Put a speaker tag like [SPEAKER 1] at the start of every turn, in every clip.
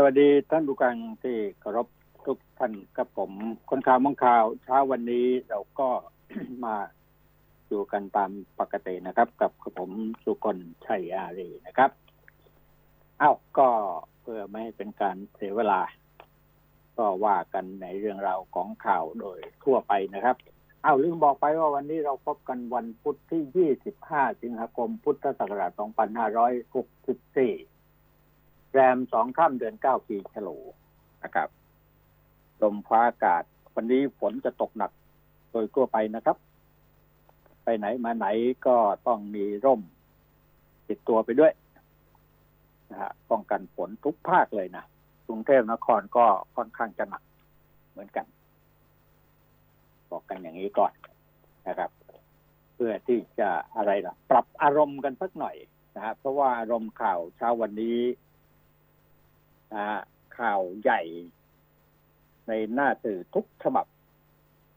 [SPEAKER 1] สวัสดีท่านผู้กังที่เคารพทุกท่านกับผม คนข่าวมองข่าว เช้าวันนี้เราก็มาอยู่กันตามปกตินะครับ กับผมสุคนชัยอารีนะครับอ้าวก็เพื่อไม่ให้เป็นการเสียเวลา ก็ว่ากันในเรื่องราวของข่าวโดยทั่วไปนะครับอ้าวลืมบอกไปว่าวันนี้เราพบกันวันพุธที่ 25 สิงหาคม พุทธศักราช 2564 แรมสองข้ามเดือนเก้าปีฉลูนะครับลมฟ้าอากาศ วันนี้ฝนจะตกหนักโดยทั่วไปนะครับ ไปไหนมาไหนก็ต้องมีร่ม ติดตัวไปด้วยนะฮะป้องกันฝนทุกภาคเลยนะกรุงเทพนครก็ค่อนข้างจะหนักเหมือนกัน บอกกันอย่างนี้ก่อนนะครับ เพื่อที่จะอะไรล่ะ ปรับอารมณ์กันสักหน่อยนะฮะเพราะว่าอารมณ์ข่าวเช้าวันนี้ นะฮะข่าวใหญ่ในหน้าสื่อทุกฉบับ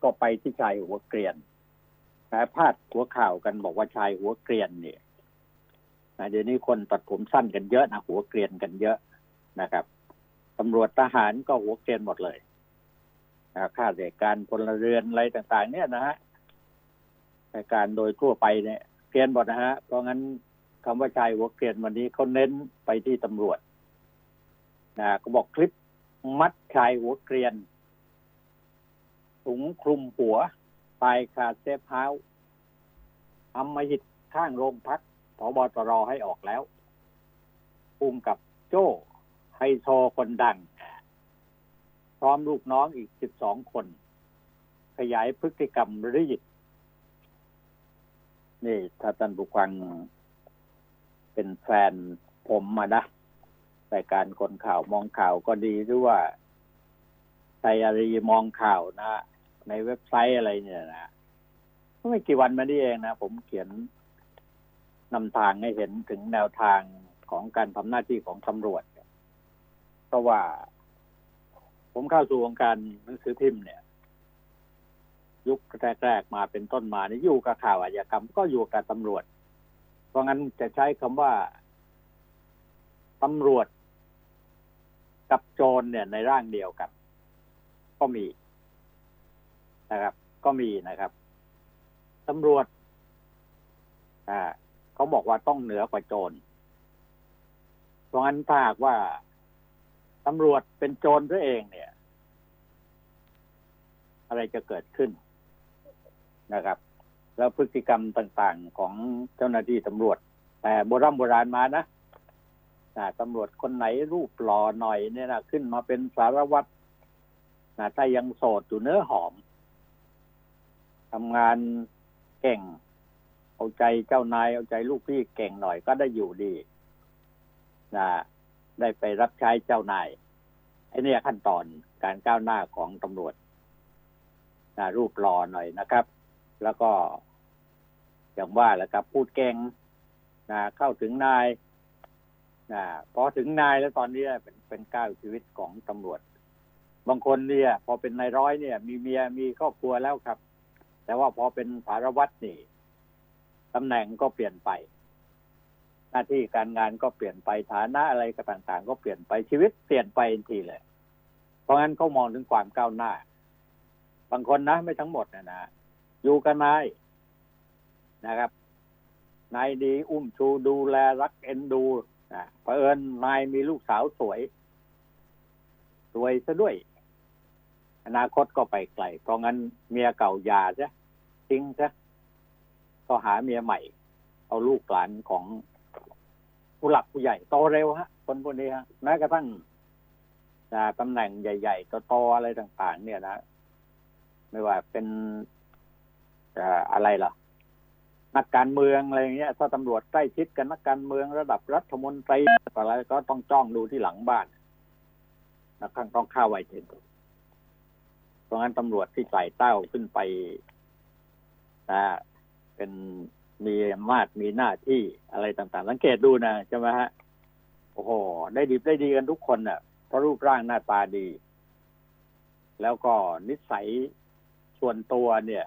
[SPEAKER 1] ก็ไปที่ชายหัวเกรียนนะพาดหัวข่าวกันบอกว่าชายหัวเกรียนเนี่ยนะเดี๋ยวนี้คนตัดผมสั้นกันเยอะนะหัวเกรียนกันเยอะนะครับตำรวจทหารก็หัวเกรียนหมดเลยนะข้าราชการพลเรือนอะไรต่าง ๆ เนี่ยนะฮะในการโดยทั่วไปเนี่ยเกรียนหมดนะฮะเพราะงั้นคำว่าชายหัวเกรียนวันนี้เขาเน้นไปที่ตำรวจ นะก็บอกคลิปมัดชายหัวเกรียนถุงคลุมหัวปลายขาดเซฟเท้าทำมาหิดข้างโรงพักผบตรให้ออกแล้วภูมิกับโจ้ไฮโซคนดัง พร้อมลูกน้องอีกสิบสองคน ขยายพฤติกรรมรีดนี่ถ้าท่านผู้ฟังเป็นแฟนผมมานะ รายการคนข่าวมองข่าวก็ดีหรือว่าไทยอารีมองข่าวนะ ในเว็บไซต์อะไรเนี่ยนะไม่กี่วันมานี้เองนะ ผมเขียนนำทางให้เห็นถึงแนวทางของการทำหน้าที่ของตำรวจเพราะว่า ผมเข้าสู่วงการหนังสือพิมพ์เนี่ย ยุคแรกๆมาเป็นต้นมานี่อยู่กับข่าวอาชญากรรมก็อยู่กับตำรวจ เพราะงั้นจะใช้คำว่าตำรวจ กับโจรเนี่ยในร่างเดียวกัน ก็มีนะครับ ก็มีนะครับตำรวจอ่าเขาบอกว่าต้องเหนือกว่าโจรเพราะงั้นถ้าหากว่าตำรวจเป็นโจรตัวเองเนี่ย อะไรจะเกิดขึ้นนะครับ แล้วพฤติกรรมต่างๆของเจ้าหน้าที่ตำรวจแต่โบราณโบราณมานะนะ ตำรวจคนไหนรูปหล่อหน่อยเนี่ยนะขึ้นมาเป็นสารวัตรนะถ้ายังโสดอยู่เนื้อหอมทำงานเก่ง เอาใจเจ้านาย เอาใจลูกพี่เก่งหน่อยก็ได้อยู่ดีนะได้ไปรับใช้เจ้านายไอ้นี่ขั้นตอนการก้าวหน้าของตำรวจนะรูปหล่อหน่อยนะครับ แล้วก็อย่างว่าแหละครับพูดเก่งนะเข้าถึงนาย นะพอถึงนายแล้วตอนนี้เป็นเป็นก้าวชีวิตของตำรวจ บางคนเนี่ย พอเป็นนายร้อยเนี่ย มีเมียมีครอบครัวแล้วครับ แต่ว่าพอเป็นสารวัตรนี่ตำแหน่งก็เปลี่ยนไป หน้าที่การงานก็เปลี่ยนไปฐานะอะไรก็ต่างๆ ก็เปลี่ยนไปชีวิตเปลี่ยนไปทีเลย เพราะงั้นเขามองถึงความก้าวหน้า บางคนนะไม่ทั้งหมดนะนะอยู่กันนายนะครับนายดีอุ้มชูดูแลรักเอ็นดู นะเผอิญนายมีลูกสาวสวย สวยซะด้วย อนาคตก็ไปไกล เพราะงั้นเมียเก่าหย่าซะทิ้งซะก็หาเมียใหม่ เอาลูกหลานของผู้หลักผู้ใหญ่โตเร็วฮะ คนพวกนี้ฮะแม้กระทั่งตำแหน่งใหญ่ๆโตๆอะไรต่าง ๆ เนี่ยนะ ไม่ว่าเป็นอะไรล่ะ นักการเมืองอะไรเงี้ยถ้าตำรวจใกล้ชิดกันนักการเมืองระดับรัฐมนตรีอะไรก็ต้องจ้องดูที่หลังบ้านนะข้างต้องข้าไว้ถึงเพราะงั้นตำรวจที่ไต่เต้าขึ้นไปนะเป็นมีมาตรมีหน้าที่อะไรต่างๆ สังเกตดูนะใช่ไหมฮะโอ้โห ได้ดีได้ดีกันทุกคนน่ะเพราะรูปร่างหน้าตาดี แล้วก็นิสัยส่วนตัวเนี่ย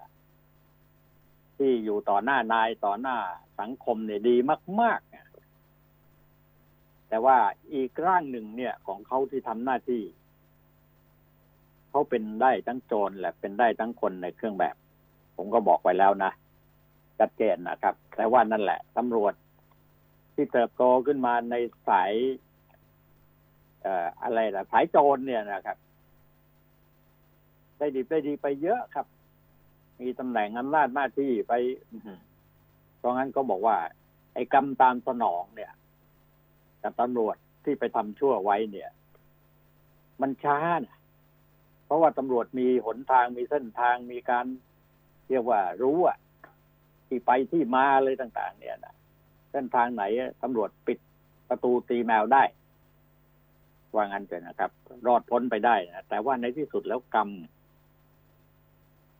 [SPEAKER 1] ที่อยู่ต่อหน้านายต่อหน้าสังคมเนี่ยดีมากแต่ว่าอีกร่างหนึ่งเนี่ยของเขาที่ทำหน้าที่ เขาเป็นได้ทั้งโจรและเป็นได้ทั้งคนในเครื่องแบบ ผมก็บอกไว้แล้วนะชัดเจนนะครับ แต่ว่านั่นแหละตำรวจที่เติบโตขึ้นมาในสายเอ่ออะไรล่ะสายโจรเนี่ยนะครับ ได้ดีได้ดีไปเยอะครับ มีตำแหน่งอำนาจหน้าที่ไปเพราะงั้นก็บอกว่า ไอ้กรรมตามสนองเนี่ยกับตำรวจที่ไปทำชั่วไว้เนี่ย มันช้านะเพราะว่าตำรวจมีหนทางมีเส้นทางมีการเรียกว่ารู้อะที่ไปที่มาเลยต่าง ๆ เนี่ยนะเส้นทางไหนตำรวจปิดประตูตีแมวได้ว่างั้นเถอะนะครับ รอดพ้นไปได้นะแต่ว่าในที่สุดแล้วกรรม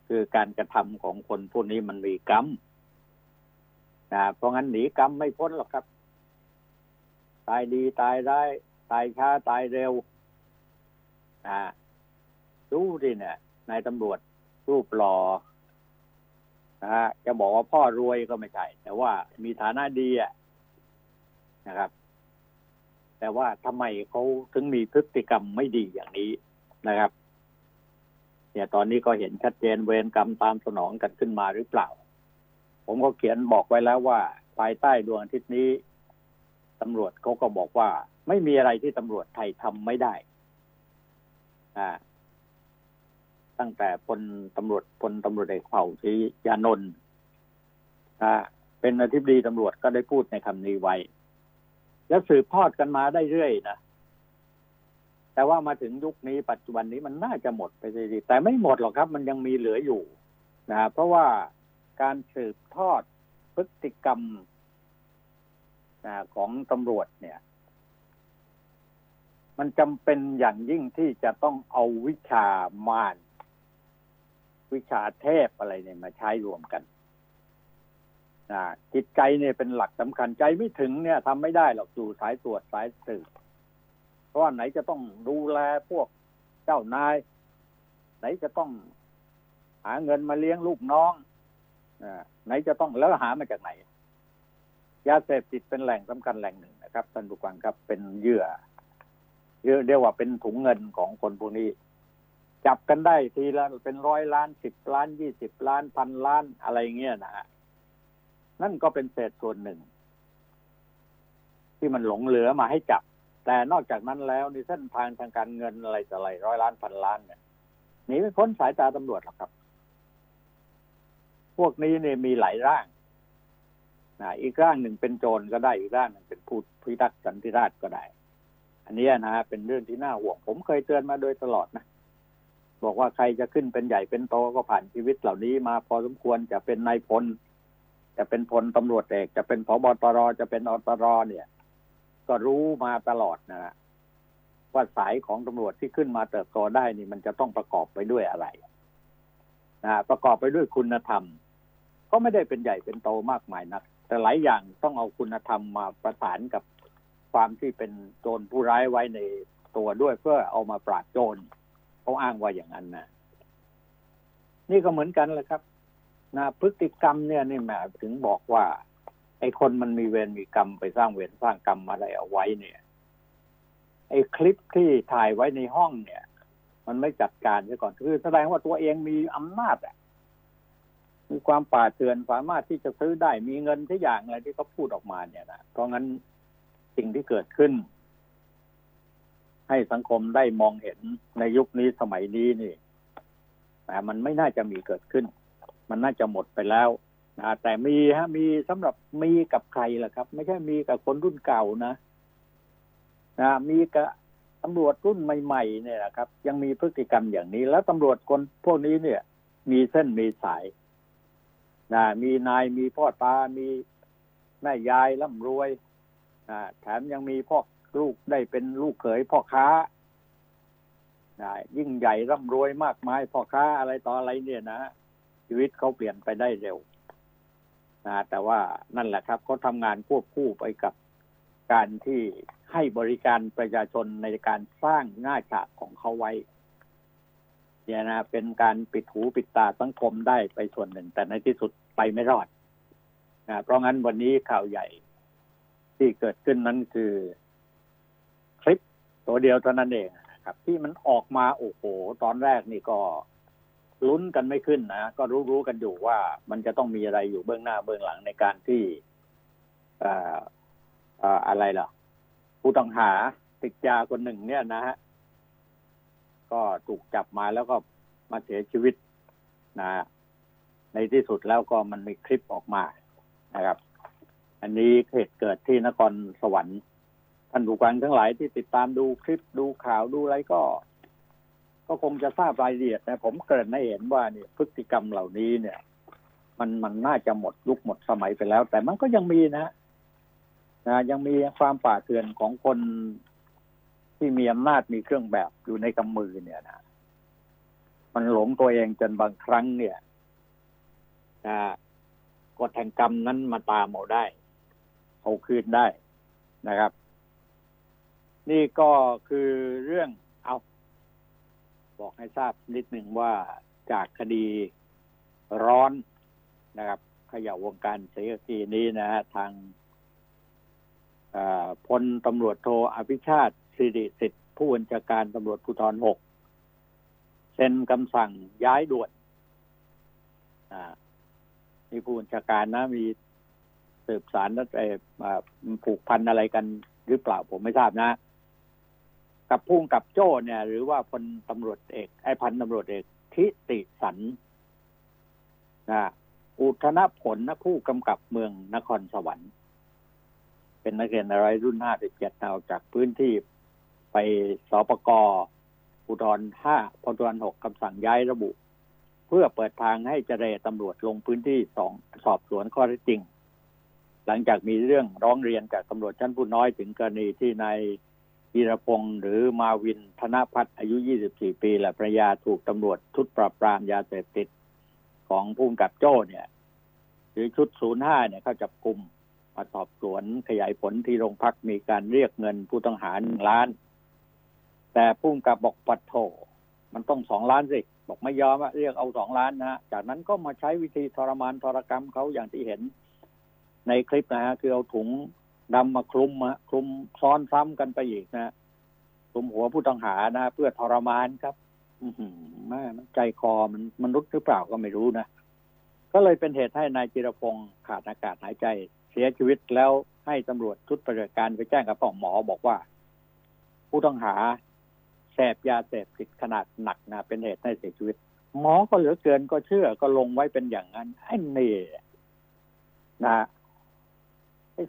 [SPEAKER 1] คือการกระทำของคนพวกนี้มันมีกรรมนะเพราะงั้นหนีกรรมไม่พ้นหรอกครับ ตายดีตายได้ตายช้าตายเร็วนะรู้ดิเนี่ยนายตำรวจรูปหล่อนะฮะจะบอกว่าพ่อรวยก็ไม่ใช่ แต่ว่ามีฐานะดีอะนะครับ แต่ว่าทำไมเขาถึงมีพฤติกรรมไม่ดีอย่างนี้นะครับ เนี่ยตอนนี้ก็เห็นชัดเจนเวรกรรมตามสนองกันขึ้นมาหรือเปล่า ผมก็เขียนบอกไว้แล้วว่า ภายใต้ดวงอาทิตย์นี้ตำรวจเขาก็บอกว่า ไม่มีอะไรที่ตำรวจไทยทำไม่ได้ อ่า ตั้งแต่พลตำรวจพลตำรวจเอกเผ่าศรียานนท์อ่าเป็นอธิบดีตำรวจก็ได้พูดในคำนี้ไว้ แล้วสืบทอดกันมาได้เรื่อยนะ แต่ว่ามาถึงยุคนี้ปัจจุบันนี้มันน่าจะหมดไปสิแต่ไม่หมดหรอกครับ มันยังมีเหลืออยู่นะเพราะว่าการสืบทอดพฤติกรรมนะของตำรวจเนี่ย มันจำเป็นอย่างยิ่งที่จะต้องเอาวิชามารวิชาเทพอะไรเนี่ยมาใช้รวมกันนะจิตใจเนี่ยเป็นหลักสำคัญใจไม่ถึงเนี่ยทำไม่ได้หรอกอยู่สายตรวจสายสืบ ราะว่าไหนจะต้องดูแลพวกเจ้านาย ไหนจะต้องหาเงินมาเลี้ยงลูกน้องอไหนจะต้องแล้วหามาจากไหน ยาเสพติดเป็นแหล่งสำคัญแหล่งหนึ่งนะครับท่านผู้ฟังครับเป็นเหยื่อเรียกเรียกว่าเป็นถุงเงินของคนพวกนี้ จับกันได้ทีละเป็นร้อยล้านสิบล้านยี่สิบล้านพันล้านอะไรเงี้ยนะฮะนั่นก็เป็นเศษส่วนหนึ่ง ที่มันหลงเหลือมาให้จับ แต่นอกจากนั้นแล้วในเส้นทางทางการเงินอะไรต่ออะไรร้อยล้านพันล้านเนี่ยหนีไม่พ้นสายตาตำรวจหรอกครับ พวกนี้เนี่ยมีหลายร่างนะอีกร่างหนึ่งเป็นโจรก็ได้อีกร่างหนึ่งเป็นผู้พิทักษ์สันติราษฎร์ก็ได้ อันนี้นะฮะเป็นเรื่องที่น่าห่วง ผมเคยเตือนมาโดยตลอดนะบอกว่าใครจะขึ้นเป็นใหญ่เป็นโตก็ผ่านชีวิตเหล่านี้มาพอสมควรจะเป็นนายพล จะเป็นพลตำรวจเอก จะเป็นผบตรจะเป็นอตรเนี่ย ก็รู้มาตลอดนะฮะว่าสายของตำรวจที่ขึ้นมาเติบโตได้นี่มันจะต้องประกอบไปด้วยอะไรนะประกอบไปด้วยคุณธรรม ก็ไม่ได้เป็นใหญ่เป็นโตมากมายนัก แต่หลายอย่างต้องเอาคุณธรรมมาประสานกับความที่เป็นโจรผู้ร้ายไว้ในตัวด้วยเพื่อเอามาปราบโจรเขาอ้างว่าอย่างนั้นนะนี่ก็เหมือนกันแหละครับนะพฤติกรรมเนี่ยนี่แหมถึงบอกว่า ไอ้คนมันมีเวรมีกรรมไปสร้างเวรสร้างกรรมอะไรเอาไว้เนี่ย ไอ้คลิปที่ถ่ายไว้ในห้องเนี่ย มันไม่จัดการซะก่อนคือแสดงว่าตัวเองมีอำนาจอะมีความป่าเถื่อนสามารถที่จะซื้อได้มีเงินทุกอย่างอะไรที่เขาพูดออกมาเนี่ยนะเพราะงั้นสิ่งที่เกิดขึ้น ให้สังคมได้มองเห็นในยุคนี้สมัยนี้นี่แต่มันไม่น่าจะมีเกิดขึ้น มันน่าจะหมดไปแล้ว นะแต่มีฮะ มีสำหรับมีกับใครล่ะครับ ไม่ใช่มีกับคนรุ่นเก่านะนะมีกับตำรวจรุ่นใหม่ ๆ เนี่ยนะครับ ยังมีพฤติกรรมอย่างนี้ แล้วตำรวจคนพวกนี้เนี่ย มีเส้นมีสายนะมีนายมีพ่อตา มีแม่ยายร่ำรวยนะแถมยังมีพ่อลูกได้เป็นลูกเขยพ่อค้านะยิ่งใหญ่ร่ำรวยมากมายพ่อค้าอะไรต่ออะไรเนี่ยนะชีวิตเขาเปลี่ยนไปได้เร็ว นะแต่ว่านั่นแหละครับเขาทำงานควบคู่ไปกับการที่ให้บริการประชาชนในการสร้างหน้าฉากของเขาไว้เนี่ยนะเป็นการปิดหูปิดตาสังคมได้ไปส่วนหนึ่ง แต่ในที่สุดไปไม่รอดนะเพราะงั้นวันนี้ข่าวใหญ่ที่เกิดขึ้นนั้นคือ คลิปตัวเดียวเท่านั้นเองนะครับ ที่มันออกมาโอ้โหตอนแรกนี่ก็ ลุ้นกันไม่ขึ้นนะก็รู้ๆกันอยู่ว่ามันจะต้องมีอะไรอยู่เบื้องหน้าเบื้องหลังในการที่อ่าอ่าอะไรล่ะ ผู้ต้องหาติดยาคนหนึ่งเนี่ยนะฮะก็ถูกจับมาแล้วก็มาเสียชีวิตนะในที่สุดแล้วก็มันมีคลิปออกมานะครับ อันนี้เหตุเกิดที่นครสวรรค์ท่านผู้ฟังทั้งหลายที่ติดตามดูคลิปดูข่าวดูอะไรก็ ก็คงจะทราบรายละเอียดนะผมเกริ่นให้เห็นว่าเนี่ยพฤติกรรมเหล่านี้เนี่ย มันมันน่าจะหมดยุคหมดสมัยไปแล้ว แต่มันก็ยังมีนะนะยังมีความป่าเถื่อนของคนที่มีอำนาจมีเครื่องแบบอยู่ในกำมือเนี่ยนะมันหลงตัวเองจนบางครั้งเนี่ยนะกฎแห่งกรรมนั้นมาตามเอาได้เอาคืนได้นะครับ นี่ก็คือเรื่อง บอกให้ทราบนิดหนึ่งว่าจากคดีร้อนนะครับขย่าวงการเสียกีนี้นะฮะทางพลตำรวจโทอภิชาติสิริสิทธิ์ผู้บัญชาการตำรวจภูธรหกเซ็นคำสั่งย้ายด่วนอ่ามีผู้บัญชาการนะมีสืบสารแล้วเอ่ออ่าผูกพันอะไรกันหรือเปล่าผมไม่ทราบนะ กับพุ่งกับโจ้เนี่ย หรือว่าพลตำรวจเอก ไอ้พันตำรวจเอกทิติสันนะอุทนผลนะผู้กำกับเมืองนครสวรรค์ เป็นนักเรียนอะไรรุ่นห้าสิบเจ็ดเอาจากพื้นที่ไปสปกอุทรห้าพลทหกคำสั่งย้ายระบุ เพื่อเปิดทางให้เจรตำรวจลงพื้นที่สองสอบสวนข้อเท็จจริง หลังจากมีเรื่องร้องเรียนจากตำรวจชั้นผู้น้อยถึงกรณีที่นาย วีรพงศ์หรือมาวินธนพัฒน์อายุ 24 ปีและภรรยาถูกตำรวจชุดปราบปรามยาเสพติดของผู้กำกับโจ้เนี่ย หรือชุด 05 เนี่ยเข้าจับกลุ่มมาสอบสวนขยายผลที่โรงพักมีการเรียกเงินผู้ต้องหาหนึ่งล้าน แต่ผู้กำกับบอกปัดโถมันต้องสองล้านสิ บอกไม่ยอมอะเรียกเอาสองล้านนะฮะจากนั้นก็มาใช้วิธีทรมานทรกรรมเขาอย่างที่เห็นในคลิปนะฮะคือเอาถุง ดำมาคลุมอะคลุมซ้อนซ้ำกันไปอีกนะคลุมหัวผู้ต้องหานะเพื่อทรมานครับอือหือแม่ใจคอมันมนุษย์หรือเปล่าก็ไม่รู้นะ ก็เลยเป็นเหตุให้นายจิรพงศ์ขาดอากาศหายใจเสียชีวิตแล้วให้ตำรวจชุดปฏิบัติการไปแจ้งกับป้องหมอบอกว่า ผู้ต้องหาเสพยาเสพติดขนาดหนักนะเป็นเหตุให้เสียชีวิต หมอก็เหลือเกินก็เชื่อก็ลงไว้เป็นอย่างนั้นไอ้นี่นะ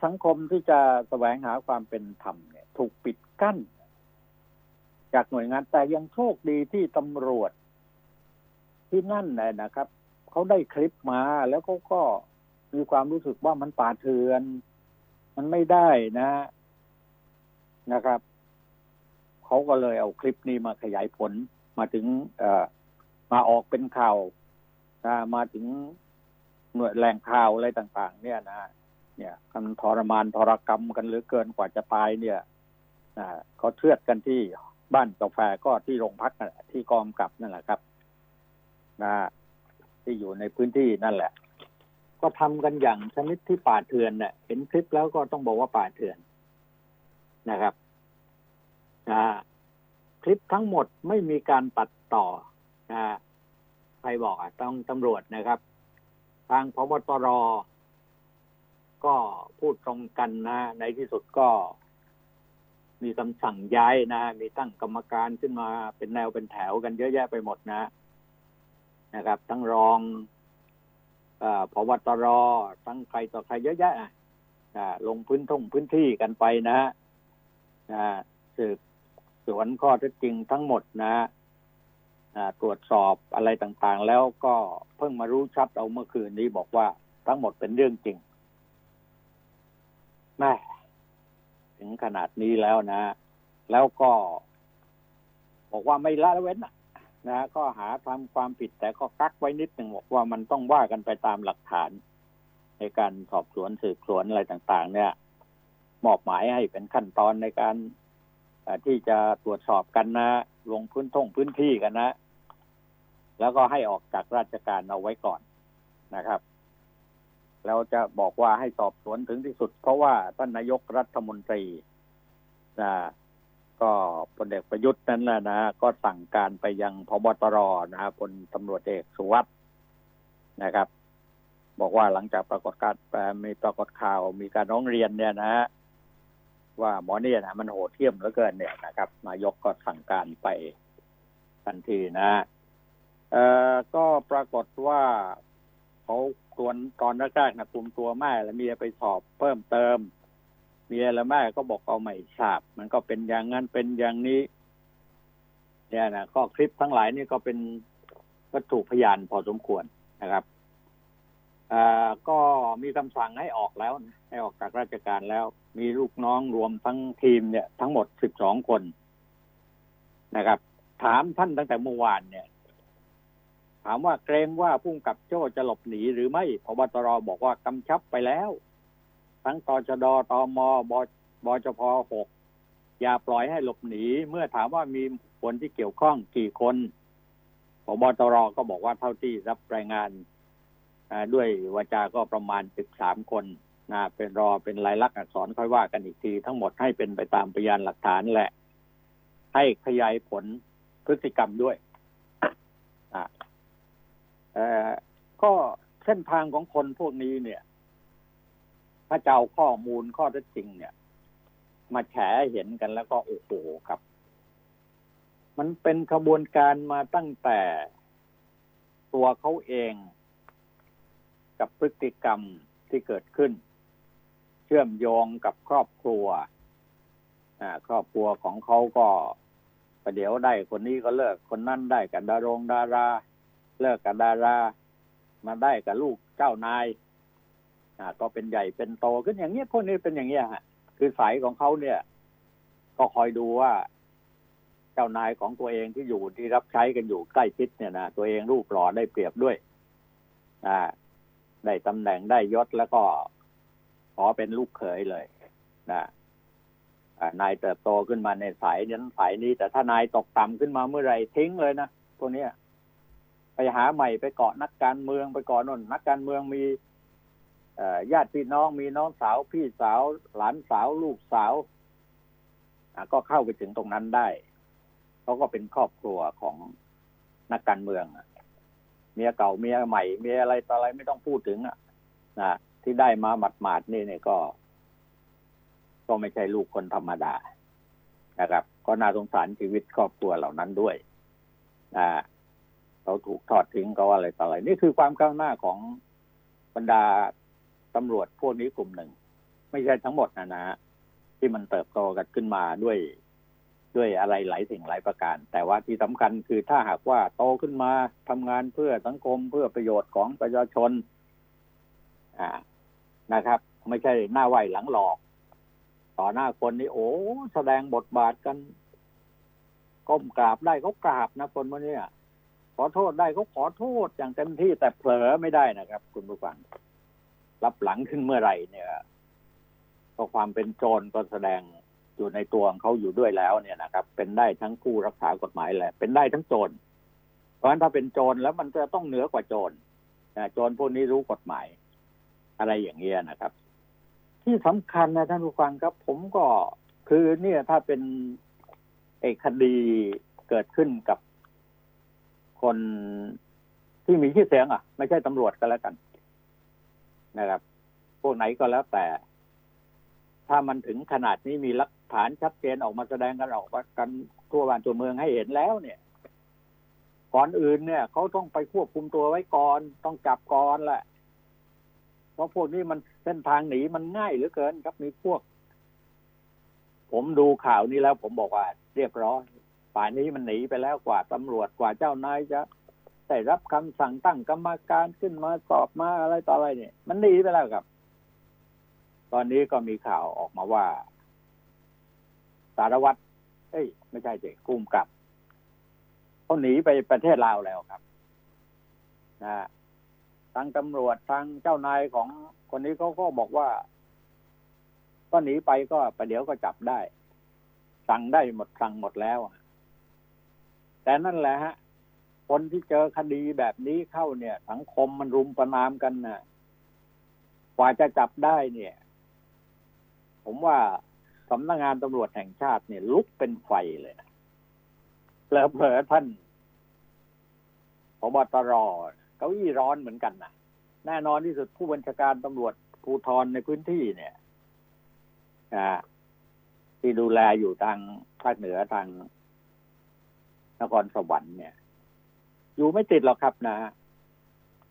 [SPEAKER 1] สังคมที่จะแสวงหาความเป็นธรรมเนี่ย ถูกปิดกั้น จากหน่วยงานแต่ยังโชคดีที่ตำรวจ ที่นั่นนะนะครับเขาได้คลิปมาแล้วเขาก็มีความรู้สึกว่ามันป่าเถือน มันไม่ได้นะนะครับเขาก็เลยเอาคลิปนี้มาขยายผลมาถึงเอ่อมาออกเป็นข่าวมาถึงหน่วยแหล่งข่าวอะไรต่าง ๆ เนี่ยนะ เนี่ยมันทรมานทรกรรมกันเหลือเกินกว่าจะตายเนี่ยนะเขาเชือดกันที่บ้านกาแฟก็ที่โรงพักนั่นแหละที่กองกับนั่นแหละครับนะที่อยู่ในพื้นที่นั่นแหละ ก็ทำกันอย่างชนิดที่ป่าเถื่อนเนี่ยเห็นคลิปแล้วก็ต้องบอกว่าป่าเถื่อนนะครับนะคลิปทั้งหมดไม่มีการตัดต่อนะใครบอกอะต้องตำรวจนะครับ ทางพบตร ก็พูดตรงกันนะ ในที่สุดก็ มีคำสั่งย้ายนะ มีตั้งกรรมการขึ้นมาเป็นแนวเป็นแถวกันเยอะแยะไปหมดนะนะครับ ทั้งรองอพบตรทั้งใครต่อใครเยอะแยะอะลงพื้นท่งพื้นที่กันไปนะนะสืบสวนข้อเท็จจริงทั้งหมดนะตรวจสอบอะไรต่างๆ แล้วก็เพิ่งมารู้ชัดเอาเมื่อคืนนี้บอกว่าทั้งหมดเป็นเรื่องจริง แม่ถึงขนาดนี้แล้วนะ แล้วก็ บอกว่าไม่ละเว้นนะก็หาทำความผิดแต่ก็กักไว้นิดหนึ่งบอกว่ามันต้องว่ากันไปตามหลักฐาน ในการสอบสวนสืบสวนอะไรต่าง ๆ เนี่ย มอบหมายให้เป็นขั้นตอนในการที่จะตรวจสอบกันนะ ลงพื้นท่งพื้นที่กันนะ แล้วก็ให้ออกจากราชการเอาไว้ก่อนนะครับ แล้วจะบอกว่าให้สอบสวนถึงที่สุด เพราะว่าท่านนายกรัฐมนตรีนะก็พลเอกประยุทธ์นั้นนะนะก็สั่งการไปยังพบตรนะฮะพลตำรวจเอกสุวัสด์นะครับ บอกว่าหลังจากปรากฏการมีปรากฏข่าวมีการร้องเรียนเนี่ยนะฮะว่าหมอเนี่ยนะมันโหดเที่ยมเหลือเกินเนี่ยนะครับ นายกก็สั่งการไปทันทีนะเอ่อก็ปรากฏว่า เขาตวนตอนแรกๆนะคุมตัวแม่แล้วเมียไปสอบเพิ่มเติม เมียและแม่ก็บอกเอาไม่ทราบ มันก็เป็นอย่างนั้นเป็นอย่างนี้ เนี่ยนะก็คลิปทั้งหลายนี่ก็เป็นวัตถุพยานพอสมควรนะครับอ่าก็มีคำสั่งให้ออกแล้วให้ออกจากราชการแล้ว มีลูกน้องรวมทั้งทีมเนี่ย ทั้งหมดสิบสองคนนะครับ ถามท่านตั้งแต่เมื่อวานเนี่ย ถามว่าเกรงว่าพุ่งกับโจ้จะหลบหนีหรือไม่พบตรบอกว่ากำชับไปแล้ว ทั้งตชดตมบบจพหกอย่าปล่อยให้หลบหนี เมื่อถามว่ามีคนที่เกี่ยวข้องกี่คนพบตรก็บอกว่าเท่าที่รับรายงานด้วยวาจาก็ประมาณสิบสามคนนะเป็นรอเป็นลายลักษณ์อักษรค่อยว่ากันอีกที ทั้งหมดให้เป็นไปตามพยานหลักฐานแหละ ให้ขยายผลพฤติกรรมด้วย ก็เส้นทางของคนพวกนี้เนี่ย ถ้าจะเอาข้อมูลข้อเท็จจริง เนี่ย มาแฉเห็นกันแล้วก็โอ้โหครับ มันเป็นขบวนการมาตั้งแต่ตัวเขาเอง กับพฤติกรรมที่เกิดขึ้น เชื่อมโยงกับครอบครัวอ่าครอบครัวของเขาก็ประเดี๋ยวได้คนนี้ก็เลิก คนนั้นได้กับดารงดารา เลิกกับดารา มาได้กับลูกเจ้านายอ่าก็เป็นใหญ่เป็นโตขึ้นอย่างเงี้ยพวกนี้เป็นอย่างเงี้ยฮะคือสายของเขาเนี่ย ก็คอยดูว่า เจ้านายของตัวเองที่อยู่ที่รับใช้กันอยู่ใกล้ชิดเนี่ยนะตัวเองรูปหล่อได้เปรียบด้วย อ่า ได้ตำแหน่งได้ยศแล้วก็ขอเป็นลูกเขยเลยนะอ่านายเติบโตขึ้นมาในสายนั้นสายนี้ แต่ถ้านายตกต่ำขึ้นมาเมื่อไรทิ้งเลยนะพวกนี้ ไปหาใหม่ไปเกาะนักการเมืองไปเกาะนนนักการเมืองมีญาติพี่น้องมีน้องสาวพี่สาวหลานสาวลูกสาวก็เข้าไปถึงตรงนั้นได้เขาก็เป็นครอบครัวของนักการเมืองเมียเก่าเมียใหม่เมียอะไรต่ออะไรไม่ต้องพูดถึงอะนะที่ได้มาหมัดหมาดนี่เนี่ยก็ ก็ไม่ใช่ลูกคนธรรมดานะครับ ก็น่าสงสารชีวิตครอบครัวเหล่านั้นด้วยนะ เขาถูกทอดทิ้งก็อะไรต่ออะไรนี่คือความก้าวหน้าของบรรดาตำรวจพวกนี้กลุ่มหนึ่ง ไม่ใช่ทั้งหมดนะนะฮะที่มันเติบโตกันขึ้นมาด้วยด้วยอะไรหลายสิ่งหลายประการ แต่ว่าที่สำคัญคือถ้าหากว่าโตขึ้นมาทำงานเพื่อสังคมเพื่อประโยชน์ของประชาชน อ่านะครับ ไม่ใช่หน้าไหวหลังหลอก ต่อหน้าคนนี่โอ้แสดงบทบาทกัน ก้มกราบได้เขากราบนะคนพวกนี้ ขอโทษได้เขาขอโทษอย่างเต็มที่แต่เผลอไม่ได้นะครับ คุณผู้ฟัง รับหลังขึ้นเมื่อไหร่เนี่ยก็ความเป็นโจรก็แสดงอยู่ในตัวของเขาอยู่ด้วยแล้วเนี่ยนะครับ เป็นได้ทั้งผู้รักษากฎหมายแหละ เป็นได้ทั้งโจรเพราะฉะนั้นถ้าเป็นโจรแล้วมันจะต้องเหนือกว่าโจรโจรพวกนี้รู้กฎหมาย อะไรอย่างเงี้ยนะครับ ที่สำคัญนะท่านผู้ฟังครับ ผมก็คือเนี่ยถ้าเป็นเอกคดีเกิดขึ้นกับ คนที่มีชื่อเสียงอะ ไม่ใช่ตำรวจก็แล้วกัน นะครับ พวกไหนก็แล้วแต่ ถ้ามันถึงขนาดนี้มีหลักฐานชัดเจนออกมาแสดงกันออกมากันทั่วบ้านทั่วเมืองให้เห็นแล้วเนี่ย ก่อนอื่นเนี่ยเขาต้องไปควบคุมตัวไว้ก่อน ต้องจับก่อนแหละ เพราะพวกนี้มันเส้นทางหนีมันง่ายเหลือเกิน ครับมีพวก ผมดูข่าวนี้แล้ว ผมบอกว่า เรียบร้อย ป่านนี้มันหนีไปแล้วกว่าตำรวจกว่าเจ้านายจะได้รับคำสั่งตั้งกรรมการขึ้นมาสอบมาอะไรต่ออะไรเนี่ย มันหนีไปแล้วครับ ตอนนี้ก็มีข่าวออกมาว่า สารวัตรเอ้ย ไม่ใช่เจ๊กุ้มกับเขาหนีไปประเทศลาวแล้วครับนะทางตำรวจทางเจ้านายของคนนี้เขาก็บอกว่า ก็หนีไปก็ประเดี๋ยวก็จับได้ สั่งได้หมดสั่งหมดแล้ว แต่นั่นแหละฮะ คนที่เจอคดีแบบนี้เข้าเนี่ย สังคมมันรุมประนามกันนะกว่าจะจับได้เนี่ย ผมว่าสำนักงานตำรวจแห่งชาติเนี่ย ลุกเป็นไฟเลยนะแล้วเผลอท่านพบตรเก้าอี้ร้อนเหมือนกันนะแน่นอนที่สุดผู้บัญชาการตำรวจภูธรในพื้นที่เนี่ยอ่าที่ดูแลอยู่ทางภาคเหนือทาง นครสวรรค์เนี่ย อยู่ไม่ติดหรอกครับนะ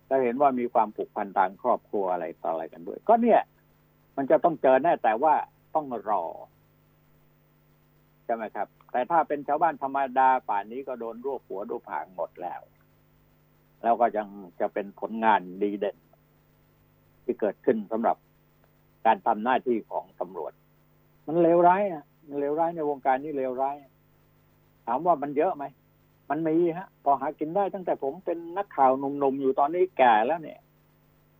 [SPEAKER 1] ก็เห็นว่ามีความผูกพันทางครอบครัวอะไรต่ออะไรกันด้วย ก็เนี่ย มันจะต้องเจอแน่แต่ว่าต้องรอใช่ไหมครับ แต่ถ้าเป็นชาวบ้านธรรมดาป่านนี้ก็โดนรวบหัวรวบหางหมดแล้ว แล้วก็ยังจะเป็นผลงานดีเด่น ที่เกิดขึ้นสำหรับการทำหน้าที่ของตำรวจ มันเลวร้ายอะมันเลวร้ายในวงการนี้เลวร้าย ถามว่ามันเยอะไหม มันมีฮะ พอหากินได้ตั้งแต่ผมเป็นนักข่าวหนุ่มๆอยู่ตอนนี้แก่แล้วเนี่ย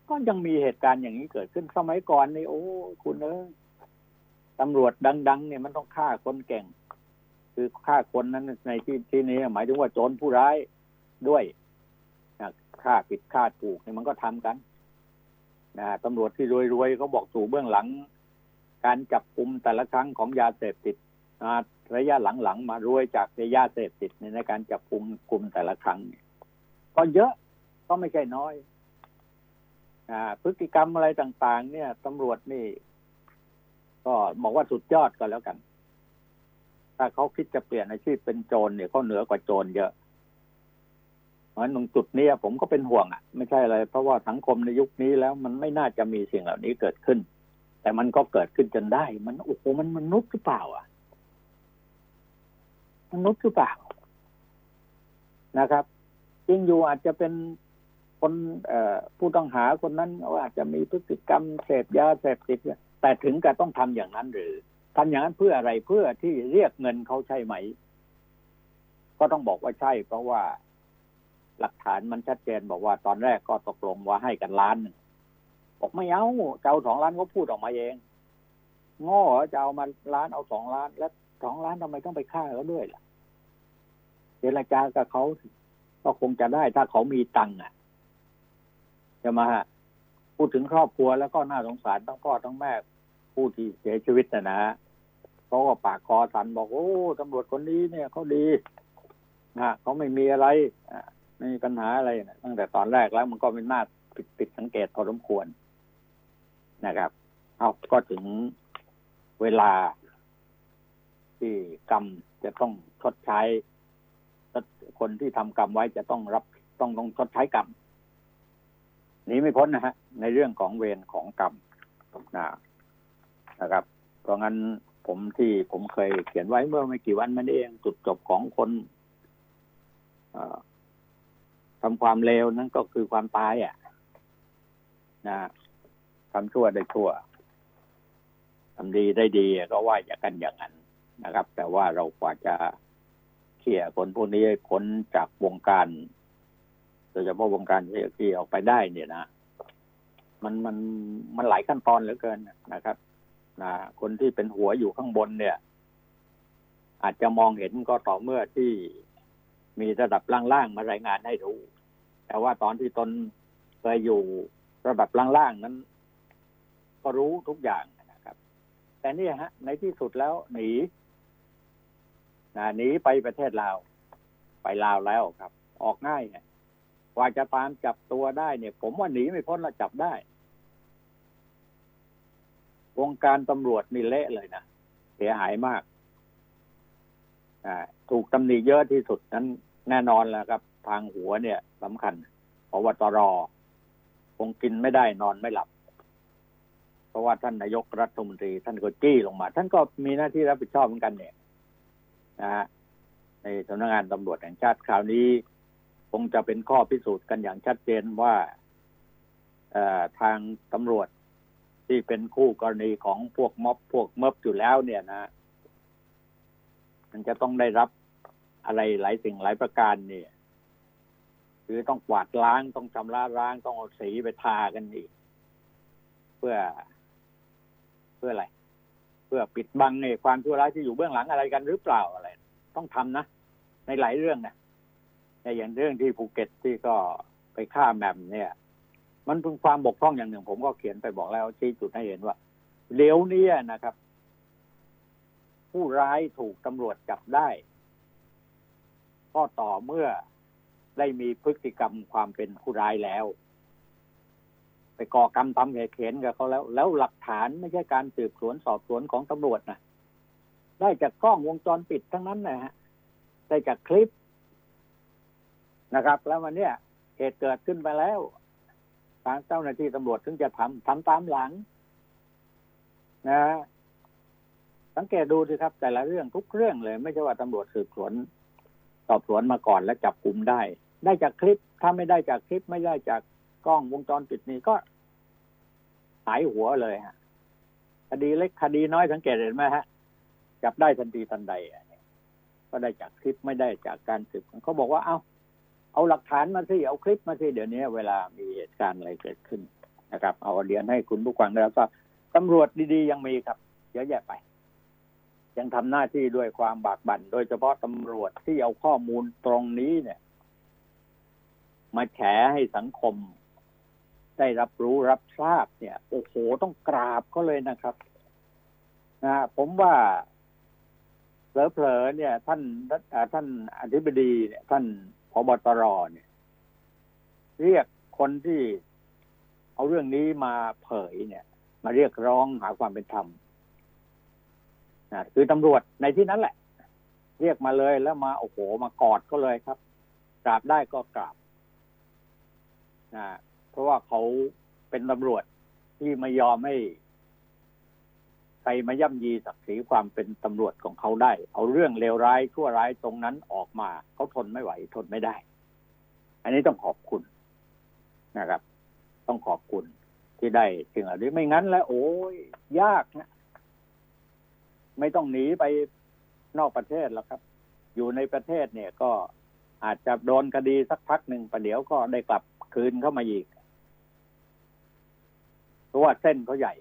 [SPEAKER 1] ก็ยังมีเหตุการณ์อย่างนี้เกิดขึ้นสมัยก่อนนี่โอ้ คุณเออตำรวจดัง ๆ เนี่ยมันต้องฆ่าคนเก่ง คือฆ่าคนนั้นในที่ที่นี้หมายถึงว่าโจรผู้ร้ายด้วยฆ่าผิดฆ่าถูกเนี่ยมันก็ทำกันนะตำรวจที่รวยๆเขาบอกสู่เบื้องหลัง การจับกลุ่มแต่ละครั้งของยาเสพติด ระยะหลังๆมารวยจากยาเสพติดในการจับกลุ่มกลุ่มแต่ละครั้งก็เยอะก็ไม่ใช่น้อยอพฤติกรรมอะไรต่าง ๆ เนี่ยตำรวจนี่ ก็บอกว่าสุดยอดก็แล้วกัน ถ้าเขาคิดจะเปลี่ยนอาชีพเป็นโจรเนี่ยเขาเหนือกว่าโจรเยอะเพราะตรงจุดนี้ผมก็เป็นห่วงอะ ไม่ใช่อะไร เพราะว่าสังคมในยุคนี้แล้วมันไม่น่าจะมีสิ่งเหล่านี้เกิดขึ้น แต่มันก็เกิดขึ้นจนได้ มันโอ้โหมันมนุษย์หรือเปล่า อะ มนุษย์หรือเปล่านะครับจริงอยู่อาจจะเป็นคนผู้ต้องหาคนนั้นอาจจะมีพฤติกรรมเสพยาเสพติดแต่ถึงกับต้องทำอย่างนั้นหรือทำอย่างนั้นเพื่ออะไรเพื่อที่เรียกเงินเขาใช่ไหม ก็ต้องบอกว่าใช่ เพราะว่าหลักฐานมันชัดเจนบอกว่าตอนแรกก็ตกลงว่าให้กันล้านบอกไม่เอาจะเอาสองล้านก็พูดออกมาเองง้อจะเอามาล้านเอาสองล้าน แล้วสองล้านทำไมต้องไปฆ่าเขาด้วยล่ะ รจากับเขาก็คงจะได้ถ้าเขามีตังค์อะจะมาพูดถึงครอบครัวแล้วก็น่าสงสารทั้งพ่อทั้งแม่ผู้ที่เสียชีวิตนะนะเขาก็ปากคอสันบอกโอ้ตำรวจคนนี้เนี่ยเขาดีนะเขาไม่มีอะไรไม่มีปัญหาอะไรนะตั้งแต่ตอนแรกแล้วมันก็เป็นหน้าผิดผิดสังเกตพอสมควรนะครับ เอาก็ถึงเวลาที่กรรมจะต้องชดใช้ คนที่ทำกรรมไว้จะต้องรับต้องต้องชดใช้กรรมหนีไม่พ้นนะฮะ ในเรื่องของเวรของกรรมนะนะครับ เพราะงั้นผมที่ผมเคยเขียนไว้เมื่อไม่กี่วันมันเองจุดจบของคนทำความเลวนั้นก็คือความตายอะนะทำชั่วได้ชั่วทำดีได้ดีก็ว่าอย่างกันอย่างนั้นนะครับ แต่ว่าเรากว่าจะ เขี่ยคนพวกนี้ค้นจากวงการโดยเฉพาะวงการที่ออกไปได้เนี่ยนะมันมันมันหลายขั้นตอนเหลือเกินนะครับนะคนที่เป็นหัวอยู่ข้างบนเนี่ย อาจจะมองเห็นก็ต่อเมื่อที่มีระดับล่างๆมารายงานให้รู้ แต่ว่าตอนที่ตนเคยอยู่ระดับล่างๆนั้น ก็รู้ทุกอย่างนะครับ แต่นี่ฮะ ในที่สุดแล้วหนี นะหนีไปประเทศลาว ไปลาวแล้วครับ ออกง่ายเนี่ยกว่าจะตามจับตัวได้เนี่ย ผมว่าหนีไม่พ้นละจับได้ วงการตำรวจนี่เละเลยนะ เสียหายมากถูกตำหนิเยอะที่สุดนั้นแน่นอนแล้วครับ ทางหัวเนี่ยสำคัญเพราะว่าตรอคงกินไม่ได้นอนไม่หลับ เพราะว่าท่านนายกรัฐมนตรี ท่านก็จี้ลงมา ท่านก็มีหน้าที่รับผิดชอบเหมือนกันเนี่ย นะฮะในสำนักงานตำรวจแห่งชาติคราวนี้ คงจะเป็นข้อพิสูจน์กันอย่างชัดเจนว่าทางตำรวจที่เป็นคู่กรณีของพวกม็อบพวกเมิบอยู่แล้วเนี่ยนะ มันจะต้องได้รับอะไรหลายสิ่งหลายประการเนี่ยคือต้องกวาดล้างต้องชำระล้างต้องเอาสีไปทากันอีก เพื่อเพื่ออะไร พื่อปิดบังในความชั่วร้ายที่อยู่เบื้องหลังอะไรกันหรือเปล่าอะไร ต้องทำนะ ในหลายเรื่องนะในอย่างเรื่องที่ภูเก็ตที่ก็ไปฆ่าแมมเนี่ย มันเป็นความบกพร่องอย่างหนึ่ง ผมก็เขียนไปบอกแล้วชี้จุดให้เห็นว่าเลี้ยวนี้นะครับ ผู้ร้ายถูกตำรวจจับได้ ก็ต่อเมื่อได้มีพฤติกรรมความเป็นผู้ร้ายแล้ว ไปก่อกรรมทำเหตุเข็นกับเขาแล้ว แล้วหลักฐานไม่ใช่การสืบสวนสอบสวนของตำรวจนะได้จากกล้องวงจรปิดทั้งนั้นนะฮะได้จากคลิปนะครับ แล้ววันเนี้ยเหตุเกิดขึ้นไปแล้ว ทางเจ้าหน้าที่ตำรวจถึงจะทำทำตามหลัง นะ สังเกตดูสิครับ แต่ละเรื่องทุกเรื่องเลย ไม่ใช่ว่าตำรวจสืบสวน สอบสวนมาก่อนแล้วจับกลุ่มได้ ได้จากคลิป ถ้าไม่ได้จากคลิปไม่ได้จาก กล้องวงจรปิดนี่ก็หายหัวเลยฮะ คดีเล็กคดีน้อยสังเกตเห็นไหมฮะ จับได้ทันทีทันใดก็ได้จากคลิปไม่ได้จากการสืบเขาบอกว่า เอาเอาหลักฐานมาสิเอาคลิปมาสิเดี๋ยวนี้ เวลามีเหตุการณ์อะไรเกิดขึ้นนะครับ เอาเรียนให้คุณผู้ฟังได้รับทราบตำรวจดีๆยังมีครับเยอะแยะไป ยังทำหน้าที่ด้วยความบากบั่นโดยเฉพาะตำรวจที่เอาข้อมูลตรงนี้เนี่ย มาแฉให้สังคม ได้รับรู้รับทราบเนี่ย โอ้โหต้องกราบเขาเลยนะครับนะผมว่าเผลอๆเนี่ย ท่านท่านอธิบดีเนี่ยท่านพบตรเนี่ย เรียกคนที่เอาเรื่องนี้มาเผยเนี่ย มาเรียกร้องหาความเป็นธรรมนะคือตำรวจในที่นั้นแหละ เรียกมาเลยแล้วมาโอ้โหมากอดก็เลยครับ กราบได้ก็กราบนะ เพราะว่าเขาเป็นตำรวจที่ไม่ยอมให้ใครมาย่ำยีศักดิ์ศรีความเป็นตำรวจของเขาได้ เอาเรื่องเลวร้ายชั่วร้ายตรงนั้นออกมา เขาทนไม่ไหว ทนไม่ได้ อันนี้ต้องขอบคุณนะครับ ต้องขอบคุณที่ได้สิ่งเหล่านี้ไม่งั้นแล้ว โอ้ยยากนะไม่ต้องหนีไปนอกประเทศแล้วครับ อยู่ในประเทศเนี่ยก็อาจจะโดนคดีสักพักหนึ่งประเดี๋ยวก็ได้กลับคืนเข้ามาอีก ราะว่าเส้นเขาใหญ่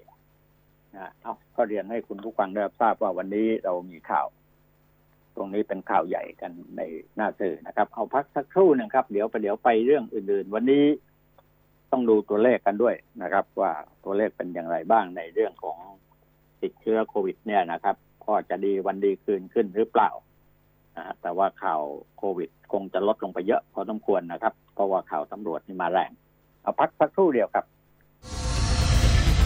[SPEAKER 1] นะเอาก็เรียนให้คุณผู้ฟังได้ทราบว่าวันนี้เรามีข่าว ตรงนี้เป็นข่าวใหญ่กันในหน้าสื่อนะครับ เอาพักสักครู่หนึ่งครับ เดี๋ยวไปเดี๋ยวไปเรื่องอื่น ๆ วันนี้ต้องดูตัวเลขกันด้วยนะครับ ว่าตัวเลขเป็นอย่างไรบ้างในเรื่องของติดเชื้อโควิด เนี่ยนะครับก็จะดีวันดีคืนขึ้นหรือเปล่าแต่ว่าข่าวโควิด คงจะลดลงไปเยอะพอสมควรนะครับ เพราะว่าข่าวตำรวจนี่มาแรง เอาพักสักครู่เดียวครับ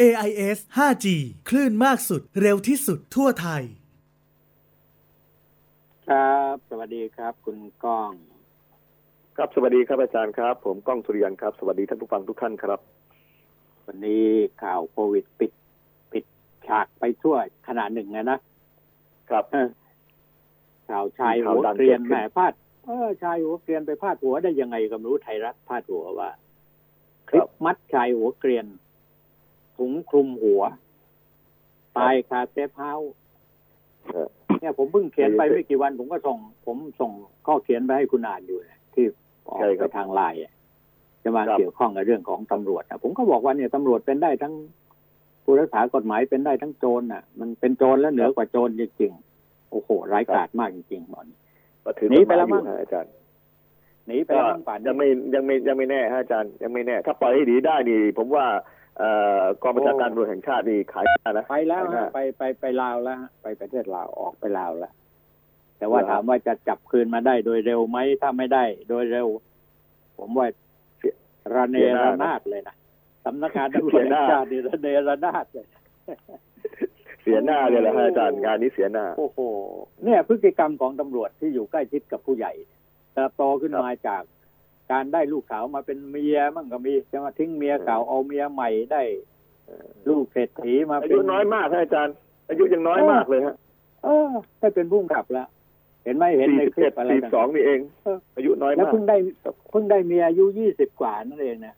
[SPEAKER 2] AIS 5G คลื่นมากสุดเร็วที่สุดทั่วไทย
[SPEAKER 1] ครับ สวัสดีครับ คุณก้อง
[SPEAKER 3] ครับสวัสดีครับอาจารย์ครับ ผมก้องสุริยันครับ สวัสดีท่านผู้ฟังทุกท่านครับ
[SPEAKER 1] วันนี้ข่าวโควิดปิด ปิดฉากไปทั่วขนาดหนึ่งนะนะครับข่าวชายหัวเกรียนแหมพาดเออชายหัวเกรียนไปพาดหัวได้ยังไงก็ไม่รู้ไทยรัฐพาดหัวว่า คลิปมัดชายหัวเกรียน ถุงคลุมหัว ตายคาเซฟเฮาส์
[SPEAKER 3] เออ
[SPEAKER 1] เนี่ยผมเพิ่งเขียนไปไม่กี่วัน ผมก็ส่ง ผมส่งข้อเขียนไปให้คุณอ่านอยู่นะที่ออก
[SPEAKER 3] ใช่ค
[SPEAKER 1] ไป
[SPEAKER 3] รับ
[SPEAKER 1] ทางไลน์อะจะมา
[SPEAKER 3] ครับ
[SPEAKER 1] เกี่ยวข้องกับเรื่องของตำรวจนะผมก็บอกว่าเนี่ยตำรวจเป็นได้ทั้งผู้รักษากฎหมายเป็นได้ทั้งโจรน่ะ มันเป็นโจรแล้วเหนือกว่าโจรจริงๆโอ้โหร้ายกาจมากจริงๆหมอน
[SPEAKER 3] ก็ถือ
[SPEAKER 1] หนีไปแล้ว
[SPEAKER 3] กฎห
[SPEAKER 1] มั้
[SPEAKER 3] มางอยู่ฮะอาจารย์
[SPEAKER 1] หนีไปแล้วมั้งป่านนี้
[SPEAKER 3] ยังไม่ยังไม่ยังไม่แน่ฮะอาจารย์ยังไม่แน่ ถ้าปล่อยให้หนีได้นี่ ผมว่าเอ่อ กองบัญชาการตำรวจแห่งชาตินี่ขายหน้านะ
[SPEAKER 1] ไปแล้ว
[SPEAKER 3] ขายหน้า
[SPEAKER 1] ฮะไปไปไปลาวแล้วฮะไปประเทศลาวออกไปลาวแล้วแต่ว่า
[SPEAKER 3] เหรอ
[SPEAKER 1] ถามว่าจะจับคืนมาได้โดยเร็วไหมถ้าไม่ได้ โดยเร็ว ผมว่าระเนระนาดเลยนะสำนักงานตำรวจแห่งชาตินี่ระเนระนาดเลย
[SPEAKER 3] เสียหน้าเลยแหละฮะอาจารย์งานนี้เสียหน้า
[SPEAKER 1] โอ้โหเนี่ย พฤติกรรมของตำรวจที่อยู่ใกล้ชิดกับผู้ใหญ่เติบโตขึ้น
[SPEAKER 3] ครับ
[SPEAKER 1] มาจาก การได้ลูกสาวมาเป็นเมียมั่งก็มีจะมาทิ้งเมียเก่าเอาเมียใหม่ได้ลูกเศรษฐีมา
[SPEAKER 3] อา
[SPEAKER 1] เป็
[SPEAKER 3] ยุ
[SPEAKER 1] น
[SPEAKER 3] น้อยมากฮะอาจารย์ อายุยังน้อยมากเลยฮะ
[SPEAKER 1] เออได้เป็นผู้กำกับแล้วเห็นไหมเห็น
[SPEAKER 3] สี่
[SPEAKER 1] ใน
[SPEAKER 3] สิบ
[SPEAKER 1] คลิ
[SPEAKER 3] เจ็ด
[SPEAKER 1] ปอะไร
[SPEAKER 3] สี่สองนี่เอง
[SPEAKER 1] เออ
[SPEAKER 3] อายุน้อย
[SPEAKER 1] แล้ว
[SPEAKER 3] มาก
[SPEAKER 1] เพิ่งได้เพิ่งได้เมียอายุยี่สิบกว่านั่นเองนะ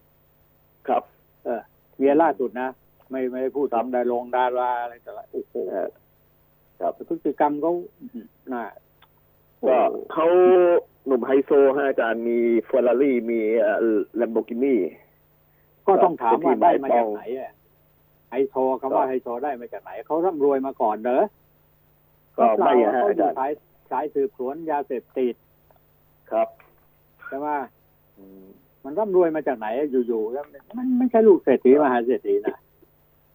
[SPEAKER 1] ครับ เออเมียล่าสุดนะไม่ไม่ได้พูดทำดาลงดาราอะไรแต่ละโอ้โห
[SPEAKER 3] เออครับ
[SPEAKER 1] พฤติกรรมเขาน่า
[SPEAKER 3] ก็เขา หนุ่มไฮโซฮะอาจารย์มีเฟอร์รารี่มีแลมโบกินี่
[SPEAKER 1] ก็ต้องถามว่าได้มา
[SPEAKER 3] เป็นที่
[SPEAKER 1] จากไหนอะไฮโซคำว่าไฮโซได้มาจากไหนเขาร่ำรวยมาก่อนเด้อ
[SPEAKER 3] ก็ไม่
[SPEAKER 1] เปล่า
[SPEAKER 3] ฮะ
[SPEAKER 1] เขา
[SPEAKER 3] อา
[SPEAKER 1] อยู่
[SPEAKER 3] จารย์
[SPEAKER 1] สายสายสืบสวนยาเสพติด
[SPEAKER 3] ครับ
[SPEAKER 1] ใช่ไหม
[SPEAKER 3] อืม
[SPEAKER 1] มันร่ำรวยมาจากไหนอะอยู่ๆแล้วมันไม่ใช่ลูกเศรษฐีมหาเศรษฐีนะ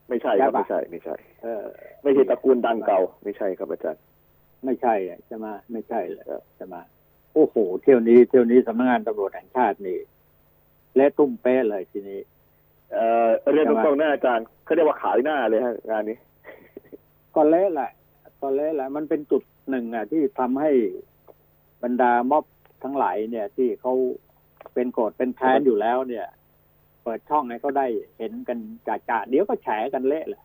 [SPEAKER 3] ไม่ใช่ครับ
[SPEAKER 1] ใช่ปะ
[SPEAKER 3] ไม่ใช่ไม่ใช่
[SPEAKER 1] เออ
[SPEAKER 3] ไม่ใช่ตระกูลดังเก่า ไม่ใช่ครับอาจารย์
[SPEAKER 1] ไม่ใช่อะใช่ไหมไม่ใช่เลยใช่ไหม โอ้โห เที่ยวนี้เที่ยวนี้สำนักงานตำรวจแห่งชาตินี่ และตุ้มเป๊ะเลยทีนี้
[SPEAKER 3] เอ่อเรียน
[SPEAKER 1] ใช่ไหม
[SPEAKER 3] ตรงๆนะอาจารย์เขาเรียกว่าขายหน้าเลยฮะงานนี้
[SPEAKER 1] ก็เละแหละก็เละแหละ มันเป็นจุดหนึ่งอะ ที่ทำให้บรรดาม็อบทั้งหลายเนี่ย ที่เขาเป็นโกรธเป็นแค้นอยู่แล้วเนี่ย เปิดช่องให้เขาได้เห็นกันจ่าๆเดี๋ยวก็แฉกันเละแหละ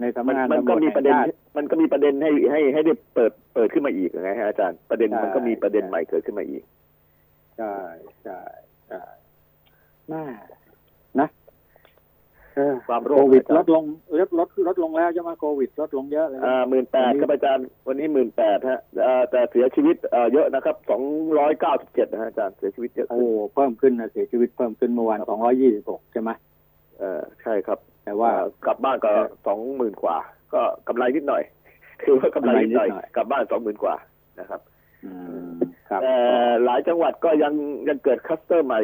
[SPEAKER 1] ในสำ
[SPEAKER 3] มั
[SPEAKER 1] นั
[SPEAKER 3] น
[SPEAKER 1] กงาน
[SPEAKER 3] มัน
[SPEAKER 1] ตำร
[SPEAKER 3] ก็
[SPEAKER 1] วจ
[SPEAKER 3] มี
[SPEAKER 1] แห่
[SPEAKER 3] ประ
[SPEAKER 1] ง
[SPEAKER 3] เด็น
[SPEAKER 1] ชาติ
[SPEAKER 3] มันก็มีประเด็นให้ให้ให้ได้เปิดเปิดขึ้นมาอีกไงฮะอาจารย์ประเด็น
[SPEAKER 1] ใช่
[SPEAKER 3] มันก็มีประเด็น
[SPEAKER 1] ใช่
[SPEAKER 3] ใหม่เกิดขึ้นมาอีก
[SPEAKER 1] ใช่ใช่ใช่น่านะเออ
[SPEAKER 3] ความโร
[SPEAKER 1] โค
[SPEAKER 3] ค
[SPEAKER 1] วิด
[SPEAKER 3] อาจารย์
[SPEAKER 1] ลดลงลดลดลดลงแล้วใช่ไหมโควิดลดลงเยอะเลย
[SPEAKER 3] อ่าหมื่นแปดครับอาจารย์วันนี้หมื่นแปดฮะอ่าแต่เสียชีวิตเอ่อเยอะนะครับสองร้อยเก้าสิบเจ็ดนะฮะอาจารย์เสียชีวิตเยอะ
[SPEAKER 1] โอ้
[SPEAKER 3] ขึ้น
[SPEAKER 1] เพิ่มขึ้นนะเสียชีวิตเพิ่มขึ้นเมื่อวานสองร้อยี่สิบหกใช่ไหม
[SPEAKER 3] เออใช่ครับ
[SPEAKER 1] แต่ว่า
[SPEAKER 3] อ่กลับบ้านก็สองหมื่นกว่า ก็กำไรนิดหน่อยถือว่ากำไรนิดหน่อย
[SPEAKER 1] กำไรนิดหน่อย
[SPEAKER 3] กลับบ้านสองหมื่นกว่านะครับ
[SPEAKER 1] อืมครับ
[SPEAKER 3] แต่หลายจังหวัดก็ยังยังเกิดคลัสเตอร์ใหม่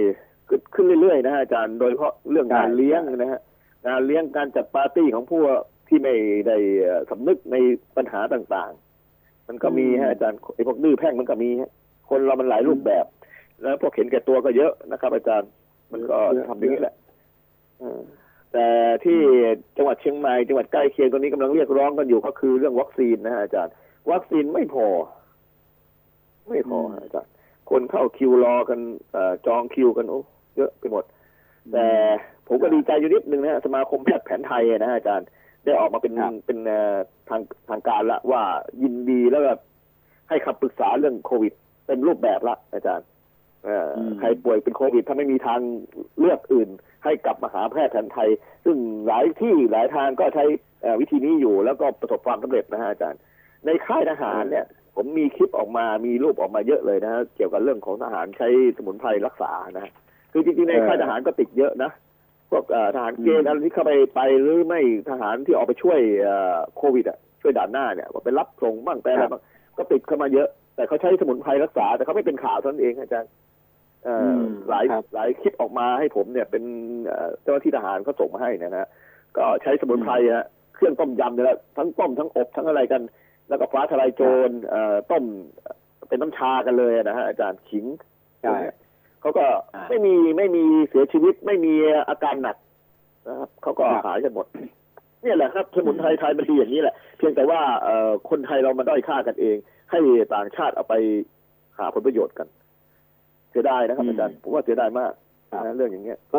[SPEAKER 3] ขึ้นขึ้นเรื่อยๆนะฮะอาจารย์โดยเฉพาะเรื่องงานเลี้ยงนะฮะงานเลี้ยงการจัดปาร์ตี้ของผู้ที่ไม่ได้เอ่อสำนึกในปัญหาต่างๆ มันก็มีฮะอาจารย์ไอ้พวกดื้อแพ่งมันก็มีฮะคนเรามันหลายรูปแบบ แล้วพวกเห็นแก่ตัวก็เยอะนะครับ อาจารย์ มันก็ทำอย่างนี้แหละเออ แต่ที่จังหวัดเชียงใหม่จังหวัดใกล้เคียงตอนนี้กำลังเรียกร้องกันอยู่ก็คือเรื่องวัคซีนนะฮะอาจารย์ วัคซีนไม่พอ ไม่พอฮะอาจารย์ คนเข้าคิวรอกันเออจองคิวกันโอ้เยอะไปหมด แต่ผมก็ดีใจอยู่นิดนึงนะฮะสมาคมแพทย์แผนไทยนะฮะอาจารย์ ได้ออกมาเป็น
[SPEAKER 1] ครับ
[SPEAKER 3] เป็นเอ่อทางทางการละว่ายินดีแล้วก็ให้คำปรึกษาเรื่องโควิดเต็มรูปแบบละอาจารย์เอ่ออ
[SPEAKER 1] ม
[SPEAKER 3] ใครป่วยเป็นโควิด ถ้าไม่มีทางเลือกอื่น ให้กลับมาหาแพทย์แผนไทย ซึ่งหลายที่หลายทางก็ใช้เอ่อวิธีนี้อยู่แล้วก็ประสบความสำเร็จนะฮะอาจารย์ ในค่ายทหารเนี่ย ผมมีคลิปออกมามีรูปออกมาเยอะเลยนะฮะเกี่ยวกับเรื่องของทหารใช้สมุนไพรรักษานะฮะคือจริงๆใน
[SPEAKER 1] เออ
[SPEAKER 3] ค่ายทหารก็ติดเยอะนะพวกเอ่อทหารเกณฑ์อะไรที่เข้าไปไปหรือไม่ทหารที่ออกไปช่วยเอ่อโควิดอะช่วยด่านหน้าเนี่ยว่าไปรับส่งบ้างไปอะไรบ้างก็ติดเข้ามาเยอะ แต่เขาใช้สมุนไพรรักษาแต่เขาไม่เป็นข่าวเท่านั้นเองอาจารย์เอ่ออ
[SPEAKER 1] ม
[SPEAKER 3] หลาย
[SPEAKER 1] ครับ
[SPEAKER 3] หลายคลิปออกมาให้ผมเนี่ยเป็นเอ่อเจ้าหน้าที่ทหารเขาส่งมาให้เนยนะก็ใช้สมุนไพรฮะเครื่องต้มยำเนี่ยแหละทั้งต้มทั้งอบทั้งอะไรกัน แล้วก็ฟ้าทลายโจรเอ่อต้มเป็นน้ำชากันเลยนะฮะอาจารย์ขิง
[SPEAKER 1] ใช่
[SPEAKER 3] เขาก็
[SPEAKER 1] อ่า
[SPEAKER 3] ไม่มีไม่มีเสียชีวิตไม่มีอาการหนักนะครับเขาก็
[SPEAKER 1] ครับ
[SPEAKER 3] หายกันหมดเนี่ยแหละครับสมุนไพรไทยมันดีอย่างนี้แหละ เพียงแต่ว่าเอ่อคนไทยเรามาด้อยค่ากันเอง ให้ต่างชาติเอาไปหาผลประโยชน์กัน เสียดายนะครับอาจารย์ผมว่าเสียดายมากนะเรื่องอย่างเงี้ย
[SPEAKER 1] ก็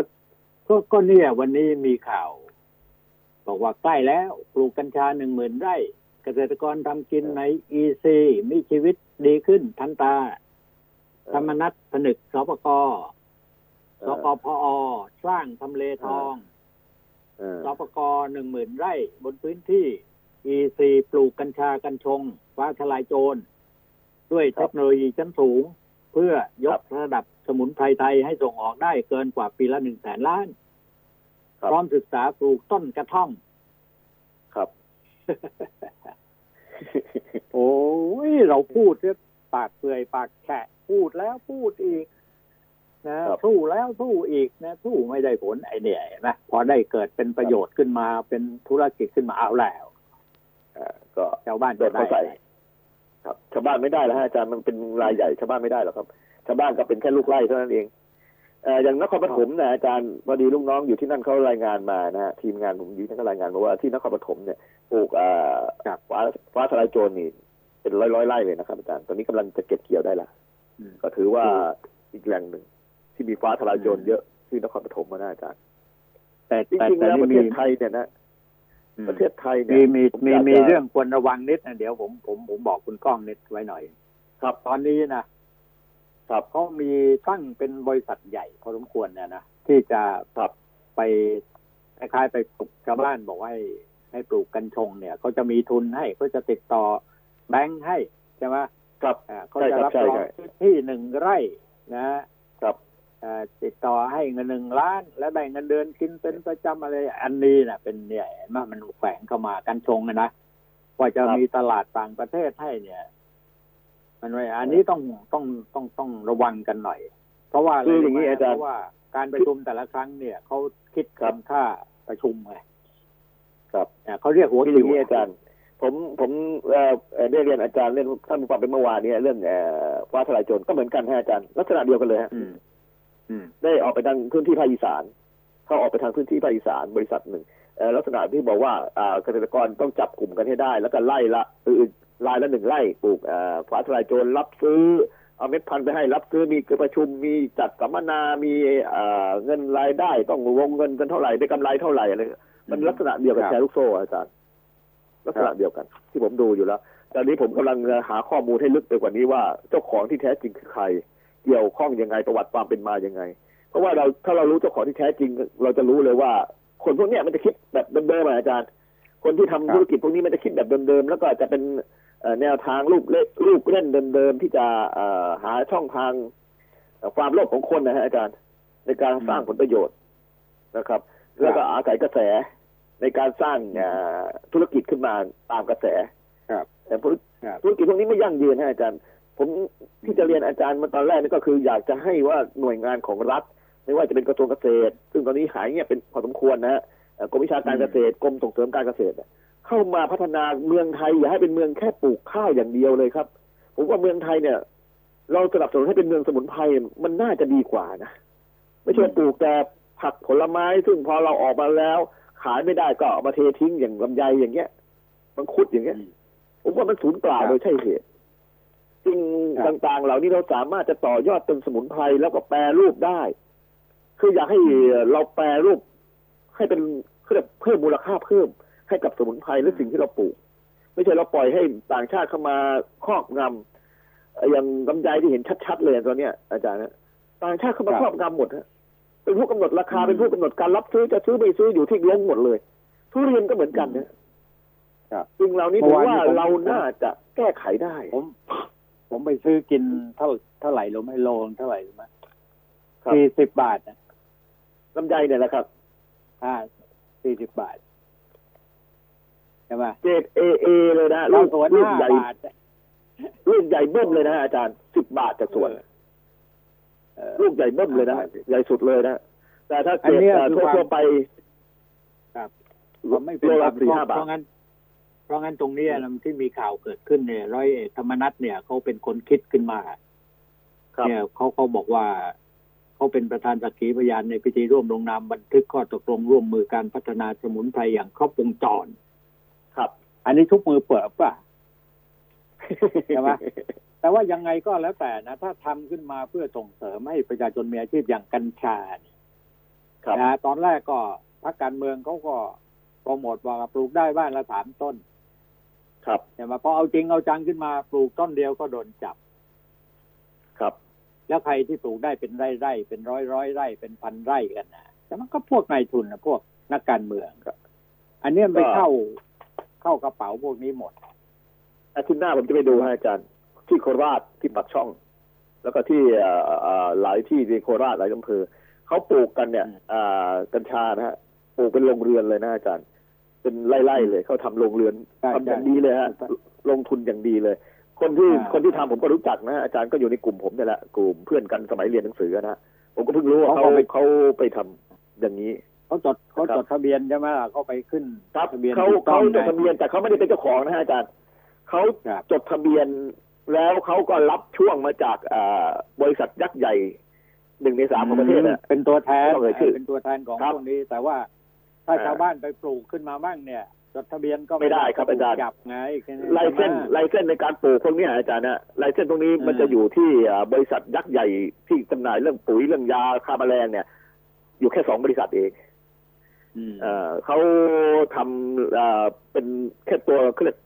[SPEAKER 1] ก็เนี่ยวันนี้มีข่าว บอกว่าใกล้แล้วปลูกกัญชาหนึ่งหมื่นไร่ เกษตรกรทำกินใน EEC มีชีวิตดีขึ้นทันตา ธรรมนัตผนึกสปกสกพอสร้างทำเลทอง
[SPEAKER 3] เออ
[SPEAKER 1] สปกหนึ่งหมื่นไร่ บนพื้นที่ EEC ปลูกกัญชากัญชง ฟ้าทลายโจร ด้วยเทคโนโลยีชั้นสูง เพื่อยกระดับสมุนไพรไทยให้ส่งออกได้เกินกว่าปีละหนึ่งแสนล้าน
[SPEAKER 3] ครับ
[SPEAKER 1] พร้อมศึกษาปลูกต้นกระท่อม
[SPEAKER 3] ครับ
[SPEAKER 1] โอ้ยเราพูดเนี่ยปากเปื่อยปากแฉะพูดแล้วพูดอีกนะครับสู้แล้วสู้อีกนะสู้ไม่ได้ผลไอเนี่ยเห็นะพอได้เกิดเป็นประโยชน์ขึ้นมาเป็นธุรกิจขึ้นมาเอาแล้ว
[SPEAKER 3] เอ่อก็
[SPEAKER 1] ชาวบ้าน
[SPEAKER 3] โด
[SPEAKER 1] จะ
[SPEAKER 3] น
[SPEAKER 1] ได้
[SPEAKER 3] เข้าใจ ครับชาวบ้านไม่ได้แล้วฮะอาจารย์มันเป็นรายใหญ่ชาวบ้านไม่ได้หรอกครับชาวบ้านก็เป็นแค่ลูกไร่เท่านั้นเองเอ่ออย่างนครปฐมนะอาจารย์พอดีลูกน้องอยู่ที่นั่นเขารายงานมานะฮะทีมงานผมอยู่ที่นั่นก็รายงานมาว่าที่นครปฐมเนี่ยปลูกเอ่อฟ้าฟ้าทลายโจรนี่เป็นร้อยร้อยๆไร่เลยนะครับอาจารย์ตอนนี้กำลังจะเก็บเกี่ยวได้ละ
[SPEAKER 1] อืม
[SPEAKER 3] ก็ถือว่าอีกแหล่งหนึ่งที่มีฟ้าทลายโจรเยอะที่นครปฐมมานะอาจารย์
[SPEAKER 1] แต่
[SPEAKER 3] จ
[SPEAKER 1] แต่
[SPEAKER 3] ริงๆ
[SPEAKER 1] แต่
[SPEAKER 3] แล้วป
[SPEAKER 1] นี่
[SPEAKER 3] ระเท
[SPEAKER 1] มี
[SPEAKER 3] ศไทยเนี่ยนะ
[SPEAKER 1] อืม
[SPEAKER 3] ประเทศไทยเนี่
[SPEAKER 1] มี
[SPEAKER 3] ย
[SPEAKER 1] มี
[SPEAKER 3] ผ
[SPEAKER 1] มี
[SPEAKER 3] ยาก
[SPEAKER 1] มี
[SPEAKER 3] จะ
[SPEAKER 1] เรื่องควรระวังนิดนะเดี๋ยวผมผมผมบอกคุณก้องนิดไว้หน่อย
[SPEAKER 3] ครับ
[SPEAKER 1] ตอนนี้นะครับเขามีตั้งเป็นบริษัทใหญ่พอสมควรเนี่ยนะที่จะ
[SPEAKER 3] ครับ
[SPEAKER 1] ไปคล้ายๆไปปลุกชาวบ้านบอกว่าให้ให้ปลูกกัญชงเนี่ยเขาจะมีทุนให้เขาจะติดต่อแบงค์ให้ใช่ไหม
[SPEAKER 3] ครับ
[SPEAKER 1] อ่าเขา
[SPEAKER 3] ใช่
[SPEAKER 1] จะ
[SPEAKER 3] ครับ
[SPEAKER 1] รับ
[SPEAKER 3] ใช่
[SPEAKER 1] รอง
[SPEAKER 3] ใช่
[SPEAKER 1] พื้นที่หนึ่งไร่นะ
[SPEAKER 3] ครับ
[SPEAKER 1] อ่า ติดต่อให้เงินหนึ่งล้าน และแบ่งเงินเดือนกินเป็นประจำอะไรอันนี้นะเป็นเนี่ยเห็นไหมมันแฝงเข้ามากัญชงอะนะกว่าจะ
[SPEAKER 3] ครับ
[SPEAKER 1] มีตลาดต่างประเทศให้เนี่ย มันไว้อันนี้ต้องต้องต้องต้องระวังกันหน่อย เพราะว่าะไร
[SPEAKER 3] คืออย่างนี้
[SPEAKER 1] นี้
[SPEAKER 3] อาจารย์
[SPEAKER 1] เพราะว่าการประชุมแต่ละครั้งเนี่ยเขาคิด
[SPEAKER 3] ครับ
[SPEAKER 1] คำค่าประชุมไง
[SPEAKER 3] ครับ
[SPEAKER 1] อ่าเขาเรียกหัว
[SPEAKER 3] คืออ
[SPEAKER 1] คิ
[SPEAKER 3] ย่าวงนี้อาจารย์ผมผมเอ่อเอ่อได้เรียนอาจารย์เรื่องท่านผู้ฟังเป็นเมื่อวานเนี้เรื่องเอ่อฟ้าทลายโจรก็เหมือนกันฮะอาจารย์ลักษณะเดียวกันเลยฮะ
[SPEAKER 1] อืมอืม
[SPEAKER 3] ได้ออกไปทางพื้นที่ภาคอีสาน เขาออกไปทางพื้นที่ภาคอีสานบริษัทหนึ่งเอ่อลักษณะที่บอกว่าอ่าเกษตรกรต้องจับกลุ่มกันให้ได้ แล้วก็ไล่ละคือรายละหนึ่งไร่ปลูกอ่าฟ้าทลายโจรรับซื้อเอาเม็ดพันธุ์ไปให้รับซื้อมีประชุมมีจัดสัมมนา มีอ่าเงินรายได้ต้องวงเงินกันเท่าไหร่ได้กำไรเท่าไหร่อะไรมันลักษณะเดียวกับ
[SPEAKER 1] ครับ
[SPEAKER 3] แชร์ลูกโซ่อาจารย์ลักษณะเดียวกัน ที่ผมดูอยู่แล้วตอนนี้ผมกำลังหาข้อมูลให้ลึกไปกว่านี้ว่าเจ้าของที่แท้จริงคือใคร เกี่ยวข้องยังไงประวัติความเป็นมายังไง เพราะว่าเราถ้าเรารู้เจ้าของที่แท้จริง เราจะรู้เลยว่า คนพวกเนี้ยมันจะคิดแบบเดิมๆอะอาจารย์ คนที่ทำ
[SPEAKER 1] ครับ
[SPEAKER 3] ธุรกิจพวกนี้มันจะคิดแบบเดิมๆแล้วก็จะเป็นเอ่อแนวทางรูปเล่รูปเล่นเดิมๆที่จะเอ่อหาช่องทางเอ่อความโลภของคนนะฮะอาจารย์ ในการสร้างผลประโยชน์นะครับ แล้วก็อาศัยกระแสในการสร้างเอ่อธุรกิจขึ้นมาตามกระแส
[SPEAKER 1] ครับ
[SPEAKER 3] แต่ธุร
[SPEAKER 1] ครับ
[SPEAKER 3] ธุรกิจพวกนี้ไม่ยั่งยืนนะอาจารย์ ผมที่จะเรียนอาจารย์มาตอนแรกนี่ก็คือ อยากจะให้ว่าหน่วยงานของรัฐ ไม่ว่าจะเป็นกระทรวงเกษตร ซึ่งตอนนี้หายเงียบเป็นพอสมควรนะฮะกรมวิชาการเกษตรกรมส่งเสริมการเกษตร เข้ามาพัฒนาเมืองไทย อย่าให้เป็นเมืองแค่ปลูกข้าวอย่างเดียวเลยครับ ผมว่าเมืองไทยเนี่ย เราสนับสนุนให้เป็นเมืองสมุนไพรมันน่าจะดีกว่านะไม่ใช่ปลูกแต่ผักผลไม้ซึ่งพอเราออกมาแล้ว ขายไม่ได้ก็เอามาเททิ้งอย่างลำไยอย่างเงี้ย มังคุดอย่างเงี้ยผมว่ามันสูญเปล่าโดยใช่เหตุ สิ่ง
[SPEAKER 1] ครับ
[SPEAKER 3] ต่างๆ เหล่านี้เราสามารถจะต่อยอดเป็นสมุนไพรแล้วก็แปรรูปได้ คืออยากให้เราแปรรูป ให้เป็นเพื่อเพิ่มมูลค่าเพิ่มให้กับสมุนไพรและสิ่งที่เราปลูก ไม่ใช่เราปล่อยให้ต่างชาติเข้ามาครอบงำเอ่ออย่างลำไยที่เห็นชัดๆเลยตอนเนี้ยอาจารย์นะต่างชาติเข้ามา
[SPEAKER 1] ครับ
[SPEAKER 3] ครอบงำหมดฮะเป็นผู้กำหนดราคา
[SPEAKER 1] อืม
[SPEAKER 3] เป็นผู้กำหนดการรับซื้อจะซื้อไม่ซื้ออยู่ที่ลงหมดเลย ทุเรียนก็เหมือนกันนะ
[SPEAKER 1] ครับ
[SPEAKER 3] สิ่งเหล่านี้ผ
[SPEAKER 1] เมื่
[SPEAKER 3] ม
[SPEAKER 1] อวาน
[SPEAKER 3] ว่า
[SPEAKER 1] นี้ผม
[SPEAKER 3] เราน่าจะแก้ไขได้
[SPEAKER 1] ผม ผมไปซื้อกินเท่าเท่าไหร่รู้ไหมโลงเท่าไหร่รู้ไหม
[SPEAKER 3] ครับ
[SPEAKER 1] สี่สิบบาทนะ
[SPEAKER 3] ลำไยเนี่ยแหละครับ
[SPEAKER 1] อ่าสี่สิบบาทใช่ไหม
[SPEAKER 3] เกรดเอเอเลยนะ
[SPEAKER 1] เรา
[SPEAKER 3] ลูก
[SPEAKER 1] สวน
[SPEAKER 3] ลูก
[SPEAKER 1] ห้า
[SPEAKER 3] ใหญ่
[SPEAKER 1] บาท
[SPEAKER 3] ลูกใหญ่เบิ้มเลยนะอาจารย์สิบบาทจากสวน
[SPEAKER 1] เออ
[SPEAKER 3] ลูกใหญ่เบิ้มเลยนะ
[SPEAKER 1] อ่า
[SPEAKER 3] ใหญ่สุดเลยนะแต่ถ้าเกรด
[SPEAKER 1] อันเนี้ย
[SPEAKER 3] เอ่อ
[SPEAKER 1] คือความ
[SPEAKER 3] ทั่วๆไป
[SPEAKER 1] ผมไม่เป็น
[SPEAKER 3] โล
[SPEAKER 1] ค
[SPEAKER 3] ละ
[SPEAKER 1] วาม
[SPEAKER 3] สี่
[SPEAKER 1] เพ
[SPEAKER 3] ห้า
[SPEAKER 1] ราะ
[SPEAKER 3] บาท
[SPEAKER 1] เพราะงั้นเพ ราะงั้นตรงเนี้ยนะที่มีข่าวเกิดขึ้นเนี่ยร้อยเอกธรรมนัฐเนี่ยเขาเป็นคนคิดขึ้นมา
[SPEAKER 3] ครับ
[SPEAKER 1] เนี่ยเขาเขาบอกว่าเขาเป็นประธานสักขีพยานในพิธีร่วมลงนามบันทึกข้อตกลงร่วมมือการพัฒนาสมุนไพรอย่างครบวงจร
[SPEAKER 3] ครับ
[SPEAKER 1] อันนี้ทุกมือเปิดป่ะใช่ไหมแต่ว่ายังไงก็แล้วแต่นะ ถ้าทำขึ้นมาเพื่อส่งเสริมให้ประชาชนมีอาชีพอย่างกัญชาเนี่ย
[SPEAKER 3] ครับ
[SPEAKER 1] นะตอนแรกก็พรรคการเมืองเขาก็โปรโมทว่าปลูกได้บ้านละสามต้น
[SPEAKER 3] ครับ
[SPEAKER 1] ใช่ไหมพอเอาจริงเอาจังขึ้นมาปลูกต้นเดียวก็โดนจับ
[SPEAKER 3] ครับ
[SPEAKER 1] แล้วใครที่ปลูกได้เป็นไร่ไร่ๆเป็นร้อยร้อยๆไร่เป็นพันไร่กันนะแต่มันก็พวกนายทุนนะพวกนักการเมืองอันเนี้ยมันไป
[SPEAKER 3] ก็
[SPEAKER 1] เข้าเข้ากระเป๋าพวกนี้หมด
[SPEAKER 3] อาทิตย์หน้าผมจะไปดูให้อาจารย์ ที่โคราชที่ปักช่อง แล้วก็ที่เอ่อเอ่อหลายที่ในโคราชหลายอำเภอเขาปลูกกันเนี่ย
[SPEAKER 1] อืม
[SPEAKER 3] อ่ากัญชานะฮะปลูกเป็นโรงเรือนเลยนะอาจารย์ เป็นไร่ๆเลยเขาทำโรงเรือน
[SPEAKER 1] ใช่
[SPEAKER 3] ทำอย่าง
[SPEAKER 1] ใช่
[SPEAKER 3] ดีเลยฮะ
[SPEAKER 1] ใช่
[SPEAKER 3] ลงทุนอย่างดีเลย คนที่
[SPEAKER 1] อ่า
[SPEAKER 3] คนที่ทำผมก็รู้จักนะอาจารย์ก็อยู่ในกลุ่มผมเนี่ยแหละกลุ่มเพื่อนกันสมัยเรียนหนังสือนะฮะผมก็เพิ่งรู้ว่า
[SPEAKER 1] เขา
[SPEAKER 3] เขา
[SPEAKER 1] ก็ไป
[SPEAKER 3] เขาไปทำอย่างนี้
[SPEAKER 1] เขาจดเขา
[SPEAKER 3] ครับ
[SPEAKER 1] จดทะเบียนใช่ไหมล่ะเขาไปขึ้น
[SPEAKER 3] ครับ
[SPEAKER 1] ทะเบียน
[SPEAKER 3] เขา
[SPEAKER 1] ถูกต้
[SPEAKER 3] เขา
[SPEAKER 1] อง
[SPEAKER 3] จดทะเบียนแต่เขาไม่ได้เป็นเจ้าของนะฮะอาจารย์เขา
[SPEAKER 1] ครับ
[SPEAKER 3] จดทะเบียนแล้วเขาก็รับช่วงมาจากอ่าบริษัทยักษ์ใหญ่หนึ่งในสามของประเทศน่ะ
[SPEAKER 1] เป็นตัวแทน
[SPEAKER 3] ต้องเอ่ยชื่อ
[SPEAKER 1] เป็นตัวแทนของ
[SPEAKER 3] ครับ
[SPEAKER 1] พวกนี้แต่ว่า ถ้า
[SPEAKER 3] อ่า
[SPEAKER 1] ชาวบ้านไปปลูกขึ้นมาบ้างเนี่ยจดทะเบียนก็
[SPEAKER 3] ไม่ได้ครับอาจารย์
[SPEAKER 1] จับไงแค่นี้
[SPEAKER 3] ลายเส้น
[SPEAKER 1] ใช่ไหม
[SPEAKER 3] ลายเส้นในการปลูกพวกเนี้ยอาจารย์นะลายเส้นตรงนี้มัน
[SPEAKER 1] อืม
[SPEAKER 3] จะอยู่ที่อ่าบริษัทยักษ์ใหญ่ที่จำหน่ายเรื่องปุ๋ยเรื่องยาฆ่าแมลงเนี่ย อยู่แค่สองบริษัทเอง
[SPEAKER 1] อืม
[SPEAKER 3] เอ่อเขาทำอ่าเป็นแค่ตัวเขาเรียก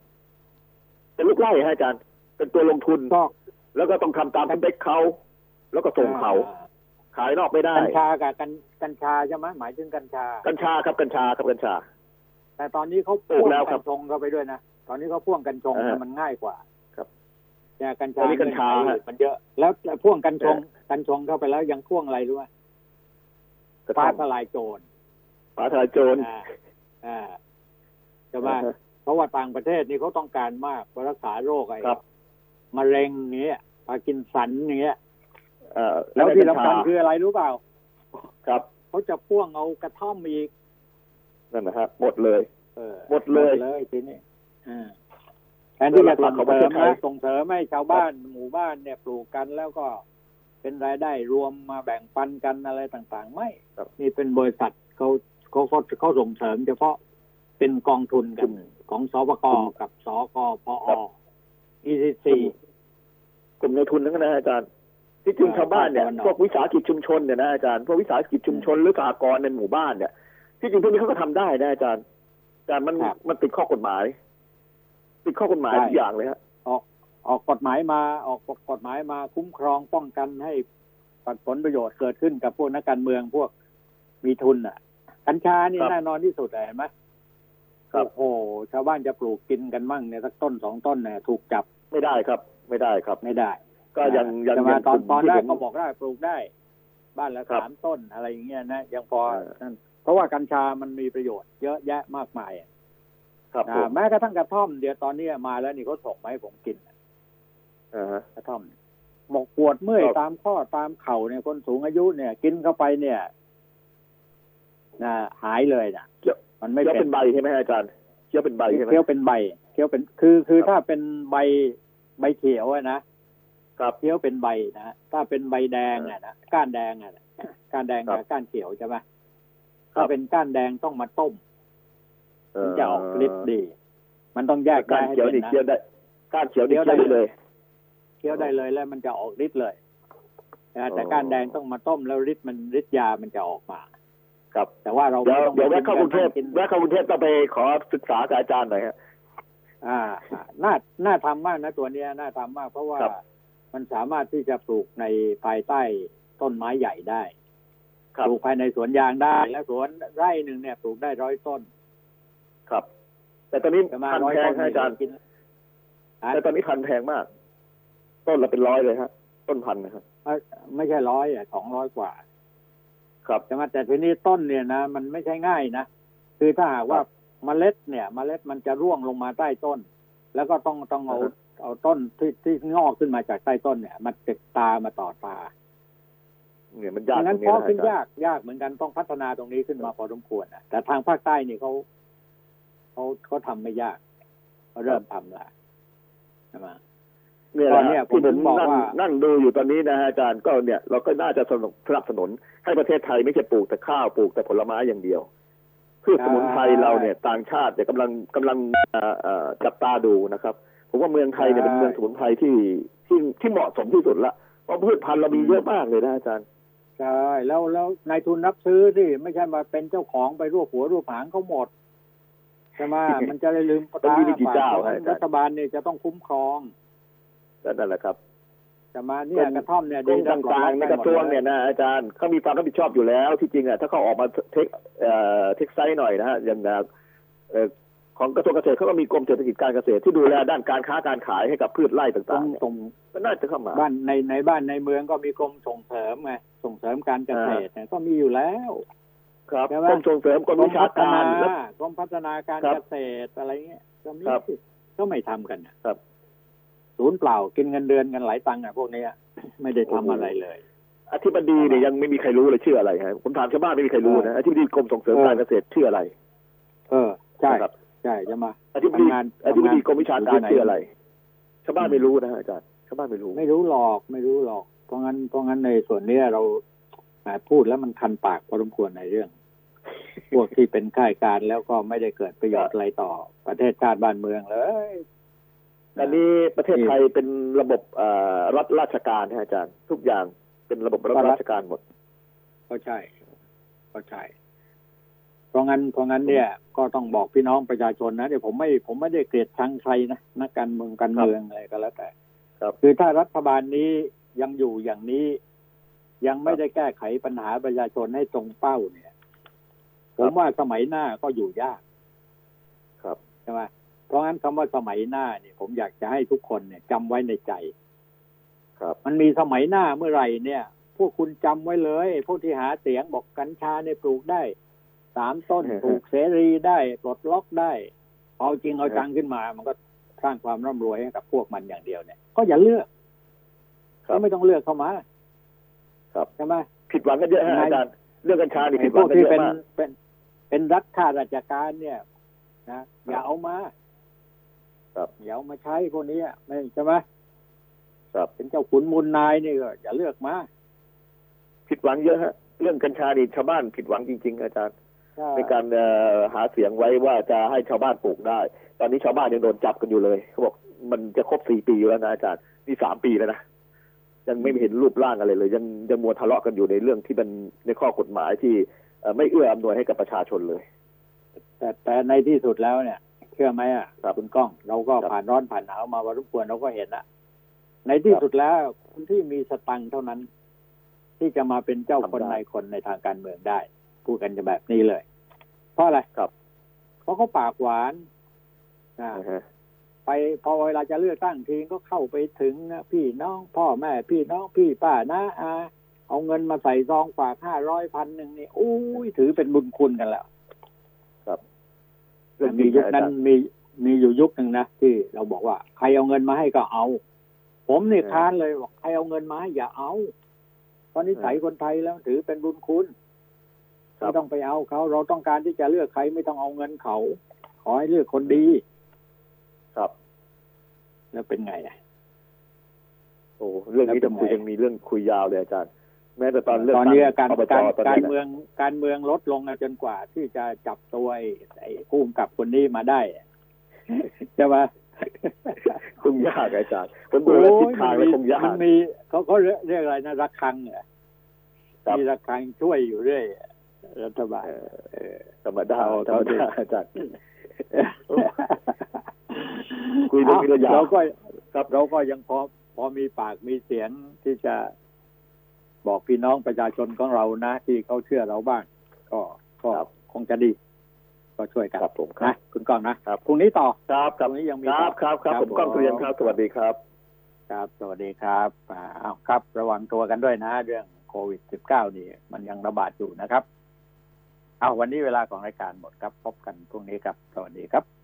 [SPEAKER 3] เป็นลูกไร่ฮะอาจารย์ เป็นตัวลงทุน
[SPEAKER 1] ก็
[SPEAKER 3] แล้วก็ต้องทำตามสเปคเขา แล้วก็ส่งเขา
[SPEAKER 1] อ่
[SPEAKER 3] ขายนอกไม่ได้
[SPEAKER 1] กัญชากับกัญกัญชาใช่ไหมหมายถึงกัญชา
[SPEAKER 3] กัญชาครับกัญชาครับกัญชา
[SPEAKER 1] แต่ตอนนี้เขา
[SPEAKER 3] ปลู
[SPEAKER 1] พ่ว
[SPEAKER 3] ก
[SPEAKER 1] ง
[SPEAKER 3] แล้วครั
[SPEAKER 1] กับญชงเข้าไปด้วยนะตอนนี้เขาพ่วงกัญชง
[SPEAKER 3] เออ
[SPEAKER 1] มันง่ายกว่า
[SPEAKER 3] ครับ
[SPEAKER 1] เนี่ยกัญ
[SPEAKER 3] ต
[SPEAKER 1] ชา
[SPEAKER 3] อนนี้กัญชา
[SPEAKER 1] เงื่อนไข
[SPEAKER 3] ฮะ
[SPEAKER 1] มันเยอะ แล้วพ่วงกัญชง
[SPEAKER 3] เออ
[SPEAKER 1] กัญชงเข้าไปแล้วยังพ่วงอะไรรู้ไหม
[SPEAKER 3] กระ
[SPEAKER 1] ฟ้า
[SPEAKER 3] ท่อม
[SPEAKER 1] ทลายโจร
[SPEAKER 3] ฟ้าทลายโจร
[SPEAKER 1] อ่าอ่าใช่ไหม
[SPEAKER 3] อ่าฮะ
[SPEAKER 1] เพราะว่าต่างประเทศนี่เขาต้องการมากเพื่อรักษาโรคไอ้
[SPEAKER 3] ครับ
[SPEAKER 1] มะเร็งอย่างเงี้ยพาร์กินสันอย่างเงี้ย
[SPEAKER 3] เอ่อ
[SPEAKER 1] แล้วที่
[SPEAKER 3] กัญ
[SPEAKER 1] สำ
[SPEAKER 3] ชา
[SPEAKER 1] คัญคืออะไรรู้เปล่า
[SPEAKER 3] ครับ
[SPEAKER 1] เขาจะพ่วงเอากระท่อมอีก
[SPEAKER 3] นั่นนะฮะหมดเลย
[SPEAKER 1] เออ
[SPEAKER 3] หมดเลย
[SPEAKER 1] เลยทีนี้อ่าแทนที่จะ
[SPEAKER 3] หลั
[SPEAKER 1] ส่
[SPEAKER 3] ก
[SPEAKER 1] ง
[SPEAKER 3] ๆของป
[SPEAKER 1] เส
[SPEAKER 3] ระ
[SPEAKER 1] ริ
[SPEAKER 3] เท
[SPEAKER 1] ม
[SPEAKER 3] ศไทย
[SPEAKER 1] นะส่งเสริมให้ชาวบ้านหมู่บ้านเนี่ยปลูกกันแล้วก็เป็นรายได้รวมมาแบ่งปันกันอะไรต่าง ๆ ไม่
[SPEAKER 3] ครับ
[SPEAKER 1] นี่เป็นบริษัทเขาเขาเขาเขาส่งเสริมเฉพาะเป็นกองทุนกันของสปกกับสกพอ ECC
[SPEAKER 3] กลุ่มในทุนทั้งนั้นนะอาจารย์ ที่จริง
[SPEAKER 1] เออ
[SPEAKER 3] ชาวบ้านเนี่ย
[SPEAKER 1] ภาคตะวันออก
[SPEAKER 3] พวกวิสาหกิจชุมชนเนี่ยนะอาจารย์พวกวิสาหกิจชุมชนหรือสหกรณ์ในหมู่บ้านเนี่ยที่จริงพวกนี้เขาก็ทำได้นะอาจารย์ แต่มัน
[SPEAKER 1] ครับ
[SPEAKER 3] มันติดข้อกฎหมาย ติดข้อกฎหมาย
[SPEAKER 1] ใช่
[SPEAKER 3] ทุกอย่างเลยฮะ
[SPEAKER 1] ออกออกกฎหมายมาออกกฎหมายมาคุ้มครองป้องกันให้ผลประโยชน์เกิดขึ้นกับพวกนักการเมืองพวกมีทุนอะ กัญชานี่
[SPEAKER 3] ครับ
[SPEAKER 1] แน่นอนที่สุดเลยเห็นไหม
[SPEAKER 3] ครับ
[SPEAKER 1] โอ้โหชาวบ้านจะปลูกกินกันมั่งเนี่ยสักต้นสองต้นเนี่ยถูกจับ
[SPEAKER 3] ไม่ได้ครับ ไม่ได้ครับ
[SPEAKER 1] ไม่ได้
[SPEAKER 3] ก็ยังยัง
[SPEAKER 1] แต่
[SPEAKER 3] ยั
[SPEAKER 1] ว่างตอน
[SPEAKER 3] กลุ่ม
[SPEAKER 1] ตอน
[SPEAKER 3] ที่
[SPEAKER 1] แรก
[SPEAKER 3] ผม
[SPEAKER 1] ก็บอกได้ปลูกได้ บ้านละ
[SPEAKER 3] ครับ
[SPEAKER 1] สามต้นอะไรอย่างเงี้ยนะยังพอ
[SPEAKER 3] เออ
[SPEAKER 1] นั่นเพราะว่ากัญชามันมีประโยชน์เยอะแยะมากมายอะ
[SPEAKER 3] ครับผ
[SPEAKER 1] อ่ามแม้กระทั่งกระท่อมเดี๋ยวตอนนี้มาแล้วนี่เขาส่งมาให้ผมกิน
[SPEAKER 3] อ่าฮะ
[SPEAKER 1] กระท่อมหมกปวดเมื่อย
[SPEAKER 3] ครับ
[SPEAKER 1] ตามข้อตามเข่าเนี่ยคนสูงอายุเนี่ย กินเข้าไปเนี่ยนะหายเลยนะ
[SPEAKER 3] เคี้ยว
[SPEAKER 1] มันไม่
[SPEAKER 3] เคี้ยว
[SPEAKER 1] เป็
[SPEAKER 3] เป็นนใบใช่ไหมอาจารย์เคี้ยวเป็นใบใช่ไหม
[SPEAKER 1] เคี้ยวเป็นใบเคี้ยวเป็นคือคือ
[SPEAKER 3] ครับ
[SPEAKER 1] ถ้าเป็นใบใบเขียวอะนะ ครับเคี้ยวเป็นใบนะถ้าเป็นใบแดงอะนะก้านแดงอะนะก้านแดง
[SPEAKER 3] ครั
[SPEAKER 1] กับบก้านเขียวใช่ไหมถ้าเป็นก้านแดงต้องมาต้มถึงจะออกฤทธิ์ดี มันต้องแยก
[SPEAKER 3] ก้าน
[SPEAKER 1] แยะให้
[SPEAKER 3] เขียว
[SPEAKER 1] เป็
[SPEAKER 3] ดิ
[SPEAKER 1] นนะ
[SPEAKER 3] เคี้ยวได้ก้านเขียวดิ
[SPEAKER 1] เคี้ยว
[SPEAKER 3] เคี้ยว
[SPEAKER 1] ได้
[SPEAKER 3] ได้เลย
[SPEAKER 1] เคี้ยวได้เลยแล้วมันจะออกฤทธิ์เลยนะแต่
[SPEAKER 3] อ๋อ
[SPEAKER 1] ก้านแดงต้องมาต้มแล้วฤทธิ์มันฤทธิ์ยามันจะออกมา
[SPEAKER 3] ครับ
[SPEAKER 1] แต่ว่าเรา
[SPEAKER 3] เดี๋ยว
[SPEAKER 1] ไม่ต้อง
[SPEAKER 3] เดี๋ยวแวะเข้ากรุงเทพ
[SPEAKER 1] กิน
[SPEAKER 3] แวะเข้ากรุงเทพต้องไปขอศึกษากับอาจารย์หน่อยฮะ
[SPEAKER 1] อ่าอ่า น่า น่าทำมากนะตัวเนี้ย น่าทำมากเพราะว่า
[SPEAKER 3] ครับ
[SPEAKER 1] มันสามารถที่จะปลูกในภายใต้ต้นไม้ใหญ่ได้
[SPEAKER 3] ครับ
[SPEAKER 1] ปลูกภายในสวนยางได้ แล้วสวนไร่หนึ่งเนี่ยปลูกได้ร้อยต้น
[SPEAKER 3] ครับ แต่ตอนนี้
[SPEAKER 1] จะมา
[SPEAKER 3] พัน
[SPEAKER 1] ร้อย
[SPEAKER 3] แพ
[SPEAKER 1] ต้
[SPEAKER 3] ง
[SPEAKER 1] น
[SPEAKER 3] ฮะอาจารย์
[SPEAKER 1] กินอะ
[SPEAKER 3] แต่ตอนนี้พันแพงมาก ต้นละเป็นร้อยเลยฮะต้นพันนะครับ
[SPEAKER 1] เอ้ยไม่ใช่ร้อยอะสองร้อยกว่า
[SPEAKER 3] ครับ
[SPEAKER 1] ใช่ไหมแต่ทีนี้ต้นเนี่ยนะมันไม่ใช่ง่ายนะคือถ้าหากว่าเมล็ดเนี่ย เมล็ดมันจะร่วงลงมาใต้ต้น แล้วก็ต้องต้องเอา
[SPEAKER 3] อ่าฮะ
[SPEAKER 1] เอาต้นที่ที่งอกขึ้นมาจากใต้ต้นเนี่ยมาติดตามาต่อตา
[SPEAKER 3] เนี่ยมันยาก
[SPEAKER 1] ดังนั้น
[SPEAKER 3] ต
[SPEAKER 1] เพ
[SPEAKER 3] รง
[SPEAKER 1] ราะ
[SPEAKER 3] นี้
[SPEAKER 1] ขึ้น
[SPEAKER 3] นะอาจารย์
[SPEAKER 1] ยากยากเหมือนกันต้องพัฒนาตรงนี้ขึ้นมาพอสมควรนะแต่ทางภาคใต้นี่เขาเขาเขาทำไม่ยากเขาเริ่มทำแล้วใช่ไหม
[SPEAKER 3] เนี่ย
[SPEAKER 1] ตอน
[SPEAKER 3] นะ
[SPEAKER 1] เนี้ย
[SPEAKER 3] ฮะที่
[SPEAKER 1] ผ
[SPEAKER 3] ผมม
[SPEAKER 1] บอก
[SPEAKER 3] นั่ง
[SPEAKER 1] ว่า
[SPEAKER 3] นั่งดูอยู่ตอนนี้นะฮะอาจารย์ก็เนี่ย เราก็น่าจะสนับสนับสนุนให้ประเทศไทยไม่ใช่ปลูกแต่ข้าวปลูกแต่ผลไม้อย่างเดียว พืชสมุนไพรเราเนี่ยต่างชาติเนี่ยกำลังกำลังเอ่อเอ่อจับตาดูนะครับผมว่าเมืองไทยเนี่ยเป็นเมืองสมุนไพรที่ที่ที่เหมาะสมที่สุดละเพราะพืชพันธุ์เรามีเยอะมากเลยนะอาจารย์
[SPEAKER 1] ใช่แล้วแล้วนายทุนรับซื้อที่ไม่ใช่มาเป็นเจ้าของไปรวบหัวรวบหางเขาหมดใช่ไหมมันจะเลยลืม
[SPEAKER 3] มันมีไม่กี่เจ้า
[SPEAKER 1] ฝ
[SPEAKER 3] ฮะอาจารย์
[SPEAKER 1] รัฐบาลเนี่ยจะต้องคุ้มครอง
[SPEAKER 3] ก็นั่นแหละครับ
[SPEAKER 1] ใช่ไหมเนี่ยกระท่อมเนี่ย
[SPEAKER 3] กรม
[SPEAKER 1] ได้
[SPEAKER 3] ต่างๆในกระทรวงเนี่ยนะอาจารย์เขามีความรับผิดชอบอยู่แล้ว ที่จริงอะถ้าเขาออกมาเทคเอ่อเทคไซส์หน่อยนะฮะอย่างนะเอ่อของกระทรวงเกษตรเขาก็มีกรมเศรษฐกิจการเกษตรที่ดูแลด้านการค้าการขายให้กับพืชไร่
[SPEAKER 1] ตร
[SPEAKER 3] ต่างงๆเนี่ย
[SPEAKER 1] ตรง
[SPEAKER 3] ก็น่าจะเข้ามา
[SPEAKER 1] บ้านในในบ้านในเมืองก็มีกรมส่งเสริมไงส่งเสริมการเกษตรเนี่ยก็มีอยู่แล้ว
[SPEAKER 3] ครับ
[SPEAKER 1] ใช่ไหม
[SPEAKER 3] กรมส่งเสริมกรมวิชา
[SPEAKER 1] พัฒ
[SPEAKER 3] การ
[SPEAKER 1] นา
[SPEAKER 3] แล้ว
[SPEAKER 1] กรมพัฒนาการ
[SPEAKER 3] ครับ
[SPEAKER 1] เกษตรอะไรเงี้ยก็มี
[SPEAKER 3] ครับ
[SPEAKER 1] ก็ไม่ทำกันนะครับ ศูนย์เปล่า กินเงินเดือนกันหลายตังค์อะพวกเนี้ยไม่ได้ทำอะไรเลย
[SPEAKER 3] อธิบดีเนี่ยยังไม่มีใครรู้เลยชื่ออะไรฮะผมถามชาวบ้านไม่มีใครรู้นะอธิบดีกรมส่งเสริม
[SPEAKER 1] เออ
[SPEAKER 3] การเกษตรชื่ออะไร
[SPEAKER 1] เออใช่
[SPEAKER 3] นะครับ
[SPEAKER 1] ใช่จะมา
[SPEAKER 3] อธิบดี
[SPEAKER 1] ทำงาน
[SPEAKER 3] อธิบดีกรมวิชาการ
[SPEAKER 1] ทำงาน
[SPEAKER 3] ชื่ออะไรชาวบ้านไม่รู้นะฮะอาจารย์ชาวบ้านไม่รู้
[SPEAKER 1] ไม่รู้หรอกไม่รู้หรอก เพราะงั้นเพราะงั้นในส่วนเนี้ยเราแหมพูดแล้วมันคันปากพอสมควรในเรื่องพวกที่เป็นข้าราชการแล้วก็ไม่ได้เกิดประโยชน์อะไรต่อประเทศชาติบ้านเมืองเลย
[SPEAKER 3] อันนี้ประเทศไทยเป็นระบบเอ่อรัฐราชการนะอาจารย์ ทุกอย่างเป็นระบบรัฐราชการหมด
[SPEAKER 1] ก็ใช่ก็ใช่เพราะงั้นเพราะงั้นเนี่ย ก็ต้องบอกพี่น้องประชาชนนะเดี๋ยวผมไม่ผมไม่ได้เกลียดชังใครนะนักการเมืองการเมืองอะไรก็แล้วแต่
[SPEAKER 3] ครับ
[SPEAKER 1] คือถ้ารัฐบาลนี้ยังอยู่อย่างนี้ ยังไม่ได้แก้ไขปัญหาประชาชนให้ตรงเป้าเนี่ย ผมว่าสมัยหน้าก็อยู่ยาก
[SPEAKER 3] ครับ
[SPEAKER 1] ใช่ไหม เพราะงั้นคำว่าสมัยหน้าเนี่ย ผมอยากจะให้ทุกคนเนี่ยจำไว้ในใจ
[SPEAKER 3] ครับ
[SPEAKER 1] มันมีสมัยหน้าเมื่อไหร่เนี่ย พวกคุณจำไว้เลยพวกที่หาเสียงบอกกัญชาเนี่ยปลูกได้สามต้นปลูกเสรีได้ปลดล็อกได้เอาจริงเอาจังขึ้นมา มันก็สร้างความร่ำรวยให้กับพวกมันอย่างเดียวเนี่ย ก็อย่าเลือก
[SPEAKER 3] ครั
[SPEAKER 1] ก็
[SPEAKER 3] บ
[SPEAKER 1] ไม่ต้องเลือกเข้ามา
[SPEAKER 3] ครับ
[SPEAKER 1] ใช่ไหม
[SPEAKER 3] ผิดหวังกันเยอะฮะ
[SPEAKER 1] นาย
[SPEAKER 3] อาจารย์เรื่องกัญชานี่
[SPEAKER 1] ไอ้
[SPEAKER 3] ผิดห
[SPEAKER 1] พ
[SPEAKER 3] วั
[SPEAKER 1] ว
[SPEAKER 3] ง
[SPEAKER 1] ก
[SPEAKER 3] กัน
[SPEAKER 1] ที่
[SPEAKER 3] เยอะ
[SPEAKER 1] เป็น
[SPEAKER 3] มาก
[SPEAKER 1] เป็นเป็นรัฐข้าราชการเนี่ยนะอย่าเอามา
[SPEAKER 3] ครับ
[SPEAKER 1] อย่าเอามาใช้พวกนี้ไม่ใช่ไหม
[SPEAKER 3] ครับ
[SPEAKER 1] เป็นเจ้าขุนมูลนายนี่ก็อย่าเลือกมา
[SPEAKER 3] ผิดหวังเยอะฮะเรื่องกัญชานี่ชาวบ้านผิดหวังจริง ๆ อาจารย์ในการเอ่อหาเสียงไว้ว่าจะให้ชาวบ้านปลูกได้ ตอนนี้ชาวบ้านยังโดนจับกันอยู่เลยเขาบอกมันจะครบสี่ปีอยู่แล้วนะอาจารย์นี่สามปีแล้วนะยังไม่เห็นรูปร่างอะไรเลย ยังยังมัวทะเลาะกันอยู่ในเรื่องที่มันในข้อกฎหมายที่เอ่อไม่เอื้ออำนวยให้กับประชาชนเลย
[SPEAKER 1] แต่แต่ในที่สุดแล้วเนี่ย เชื่อไหมอะ
[SPEAKER 3] ครับ
[SPEAKER 1] คุณก้อง เราก็
[SPEAKER 3] ครับ
[SPEAKER 1] ผ่านร้อนผ่านหนาวมาวันทุกควรเราก็เห็นละในที่
[SPEAKER 3] ครับ
[SPEAKER 1] สุดแล้วคนที่มีสตังค์เท่านั้น ที่จะมาเป็นเจ้า
[SPEAKER 3] ทำ
[SPEAKER 1] คน
[SPEAKER 3] ได้
[SPEAKER 1] นายคนในทางการเมืองได้พูดกันจะแบบนี้เลย เพราะอะไร
[SPEAKER 3] ครับ
[SPEAKER 1] เพราะเขาปากหวานอ่า
[SPEAKER 3] นะฮะ
[SPEAKER 1] ไปพอเวลาจะเลือกตั้งทีก็เข้าไปถึงนะพี่น้องพ่อแม่ พี่น้องพี่ป้านะอาเอาเงินมาใส่ซองฝากห้าร้อยพันหนึ่งนี่อุ้ยถือเป็นบุญคุณกันแล้ว
[SPEAKER 3] เรื่อง
[SPEAKER 1] มี
[SPEAKER 3] นี้
[SPEAKER 1] ยุค
[SPEAKER 3] อา
[SPEAKER 1] นั้
[SPEAKER 3] จานรย์
[SPEAKER 1] มีมีอยู่ยุคหนึ่งนะที่เราบอกว่า ใครเอาเงินมาให้ก็เอา ผมนี่
[SPEAKER 3] เออ
[SPEAKER 1] ค้านเลยบอกใครเอาเงินมาให้อย่าเอาเพราะนิสัย
[SPEAKER 3] เออ
[SPEAKER 1] คนไทยแล้วถือเป็นบุญคุณ
[SPEAKER 3] ครับ
[SPEAKER 1] ไม่ต้องไปเอาเขา เราต้องการที่จะเลือกใครไม่ต้องเอาเงินเขา ขอให้เลือกคนดี
[SPEAKER 3] ครับ
[SPEAKER 1] แล้วเป็นไงอะ
[SPEAKER 3] โอ้เรื่องนี้
[SPEAKER 1] แล้วเป็
[SPEAKER 3] จะ
[SPEAKER 1] น
[SPEAKER 3] คุย
[SPEAKER 1] ไง
[SPEAKER 3] ยังมีเรื่องคุยยาวเลยอาจารย์ แม้แต่ตอนเรื่อง
[SPEAKER 1] ตอนนี้การ
[SPEAKER 3] อบจ
[SPEAKER 1] การ
[SPEAKER 3] ตอน
[SPEAKER 1] การ
[SPEAKER 3] นี้นะ
[SPEAKER 1] เมืองการเมืองลดลงนะจนกว่าที่จะจับตัวไอ้ไอ้ผู้กำกับคนนี้มาได้ใช่ไหม
[SPEAKER 3] คงยากอาจารย์ผมดูแล้วทิศทางแล้วคงยาก
[SPEAKER 1] มันมีเขาเขาเรียกอะไรนะระฆังเหรอ
[SPEAKER 3] ครับ
[SPEAKER 1] มีระฆังช่วยอยู่เรื่อยรัฐบาล
[SPEAKER 3] เออ
[SPEAKER 1] เออ
[SPEAKER 3] ธรรมดา
[SPEAKER 1] เอา
[SPEAKER 3] ธรรม
[SPEAKER 1] เอาดิ
[SPEAKER 3] ดาอาจารย์คุยเรื่องนี้แล้วยาว
[SPEAKER 1] เราก็
[SPEAKER 3] ครับ
[SPEAKER 1] เราก็ยังพอพอมีปากมีเสียงที่จะ บอกพี่น้องประชาชนของเรานะ ที่เขาเชื่อเราบ้างก็ก็
[SPEAKER 3] ครับ
[SPEAKER 1] คงจะดี ก็ช่วยกัน
[SPEAKER 3] ครับผมครับ
[SPEAKER 1] นะคุณก้องนะครับพรุ่งนี้ต่อ
[SPEAKER 3] ครับ
[SPEAKER 1] พรุ่งนี้ยังมี
[SPEAKER 3] ค
[SPEAKER 1] ต่
[SPEAKER 3] รั
[SPEAKER 1] อบ
[SPEAKER 3] ครับครับผมก้องเกรียนครับ สวัสดีครับ
[SPEAKER 1] ครับ สวัสดีครับอ่าเอาครับ ระวังตัวกันด้วยนะ เรื่องโควิด -19 นี่มันยังระบาดอยู่นะครับ เอาวันนี้เวลาของรายการหมดครับ พบกันพรุ่งนี้ครับ สวัสดีครับ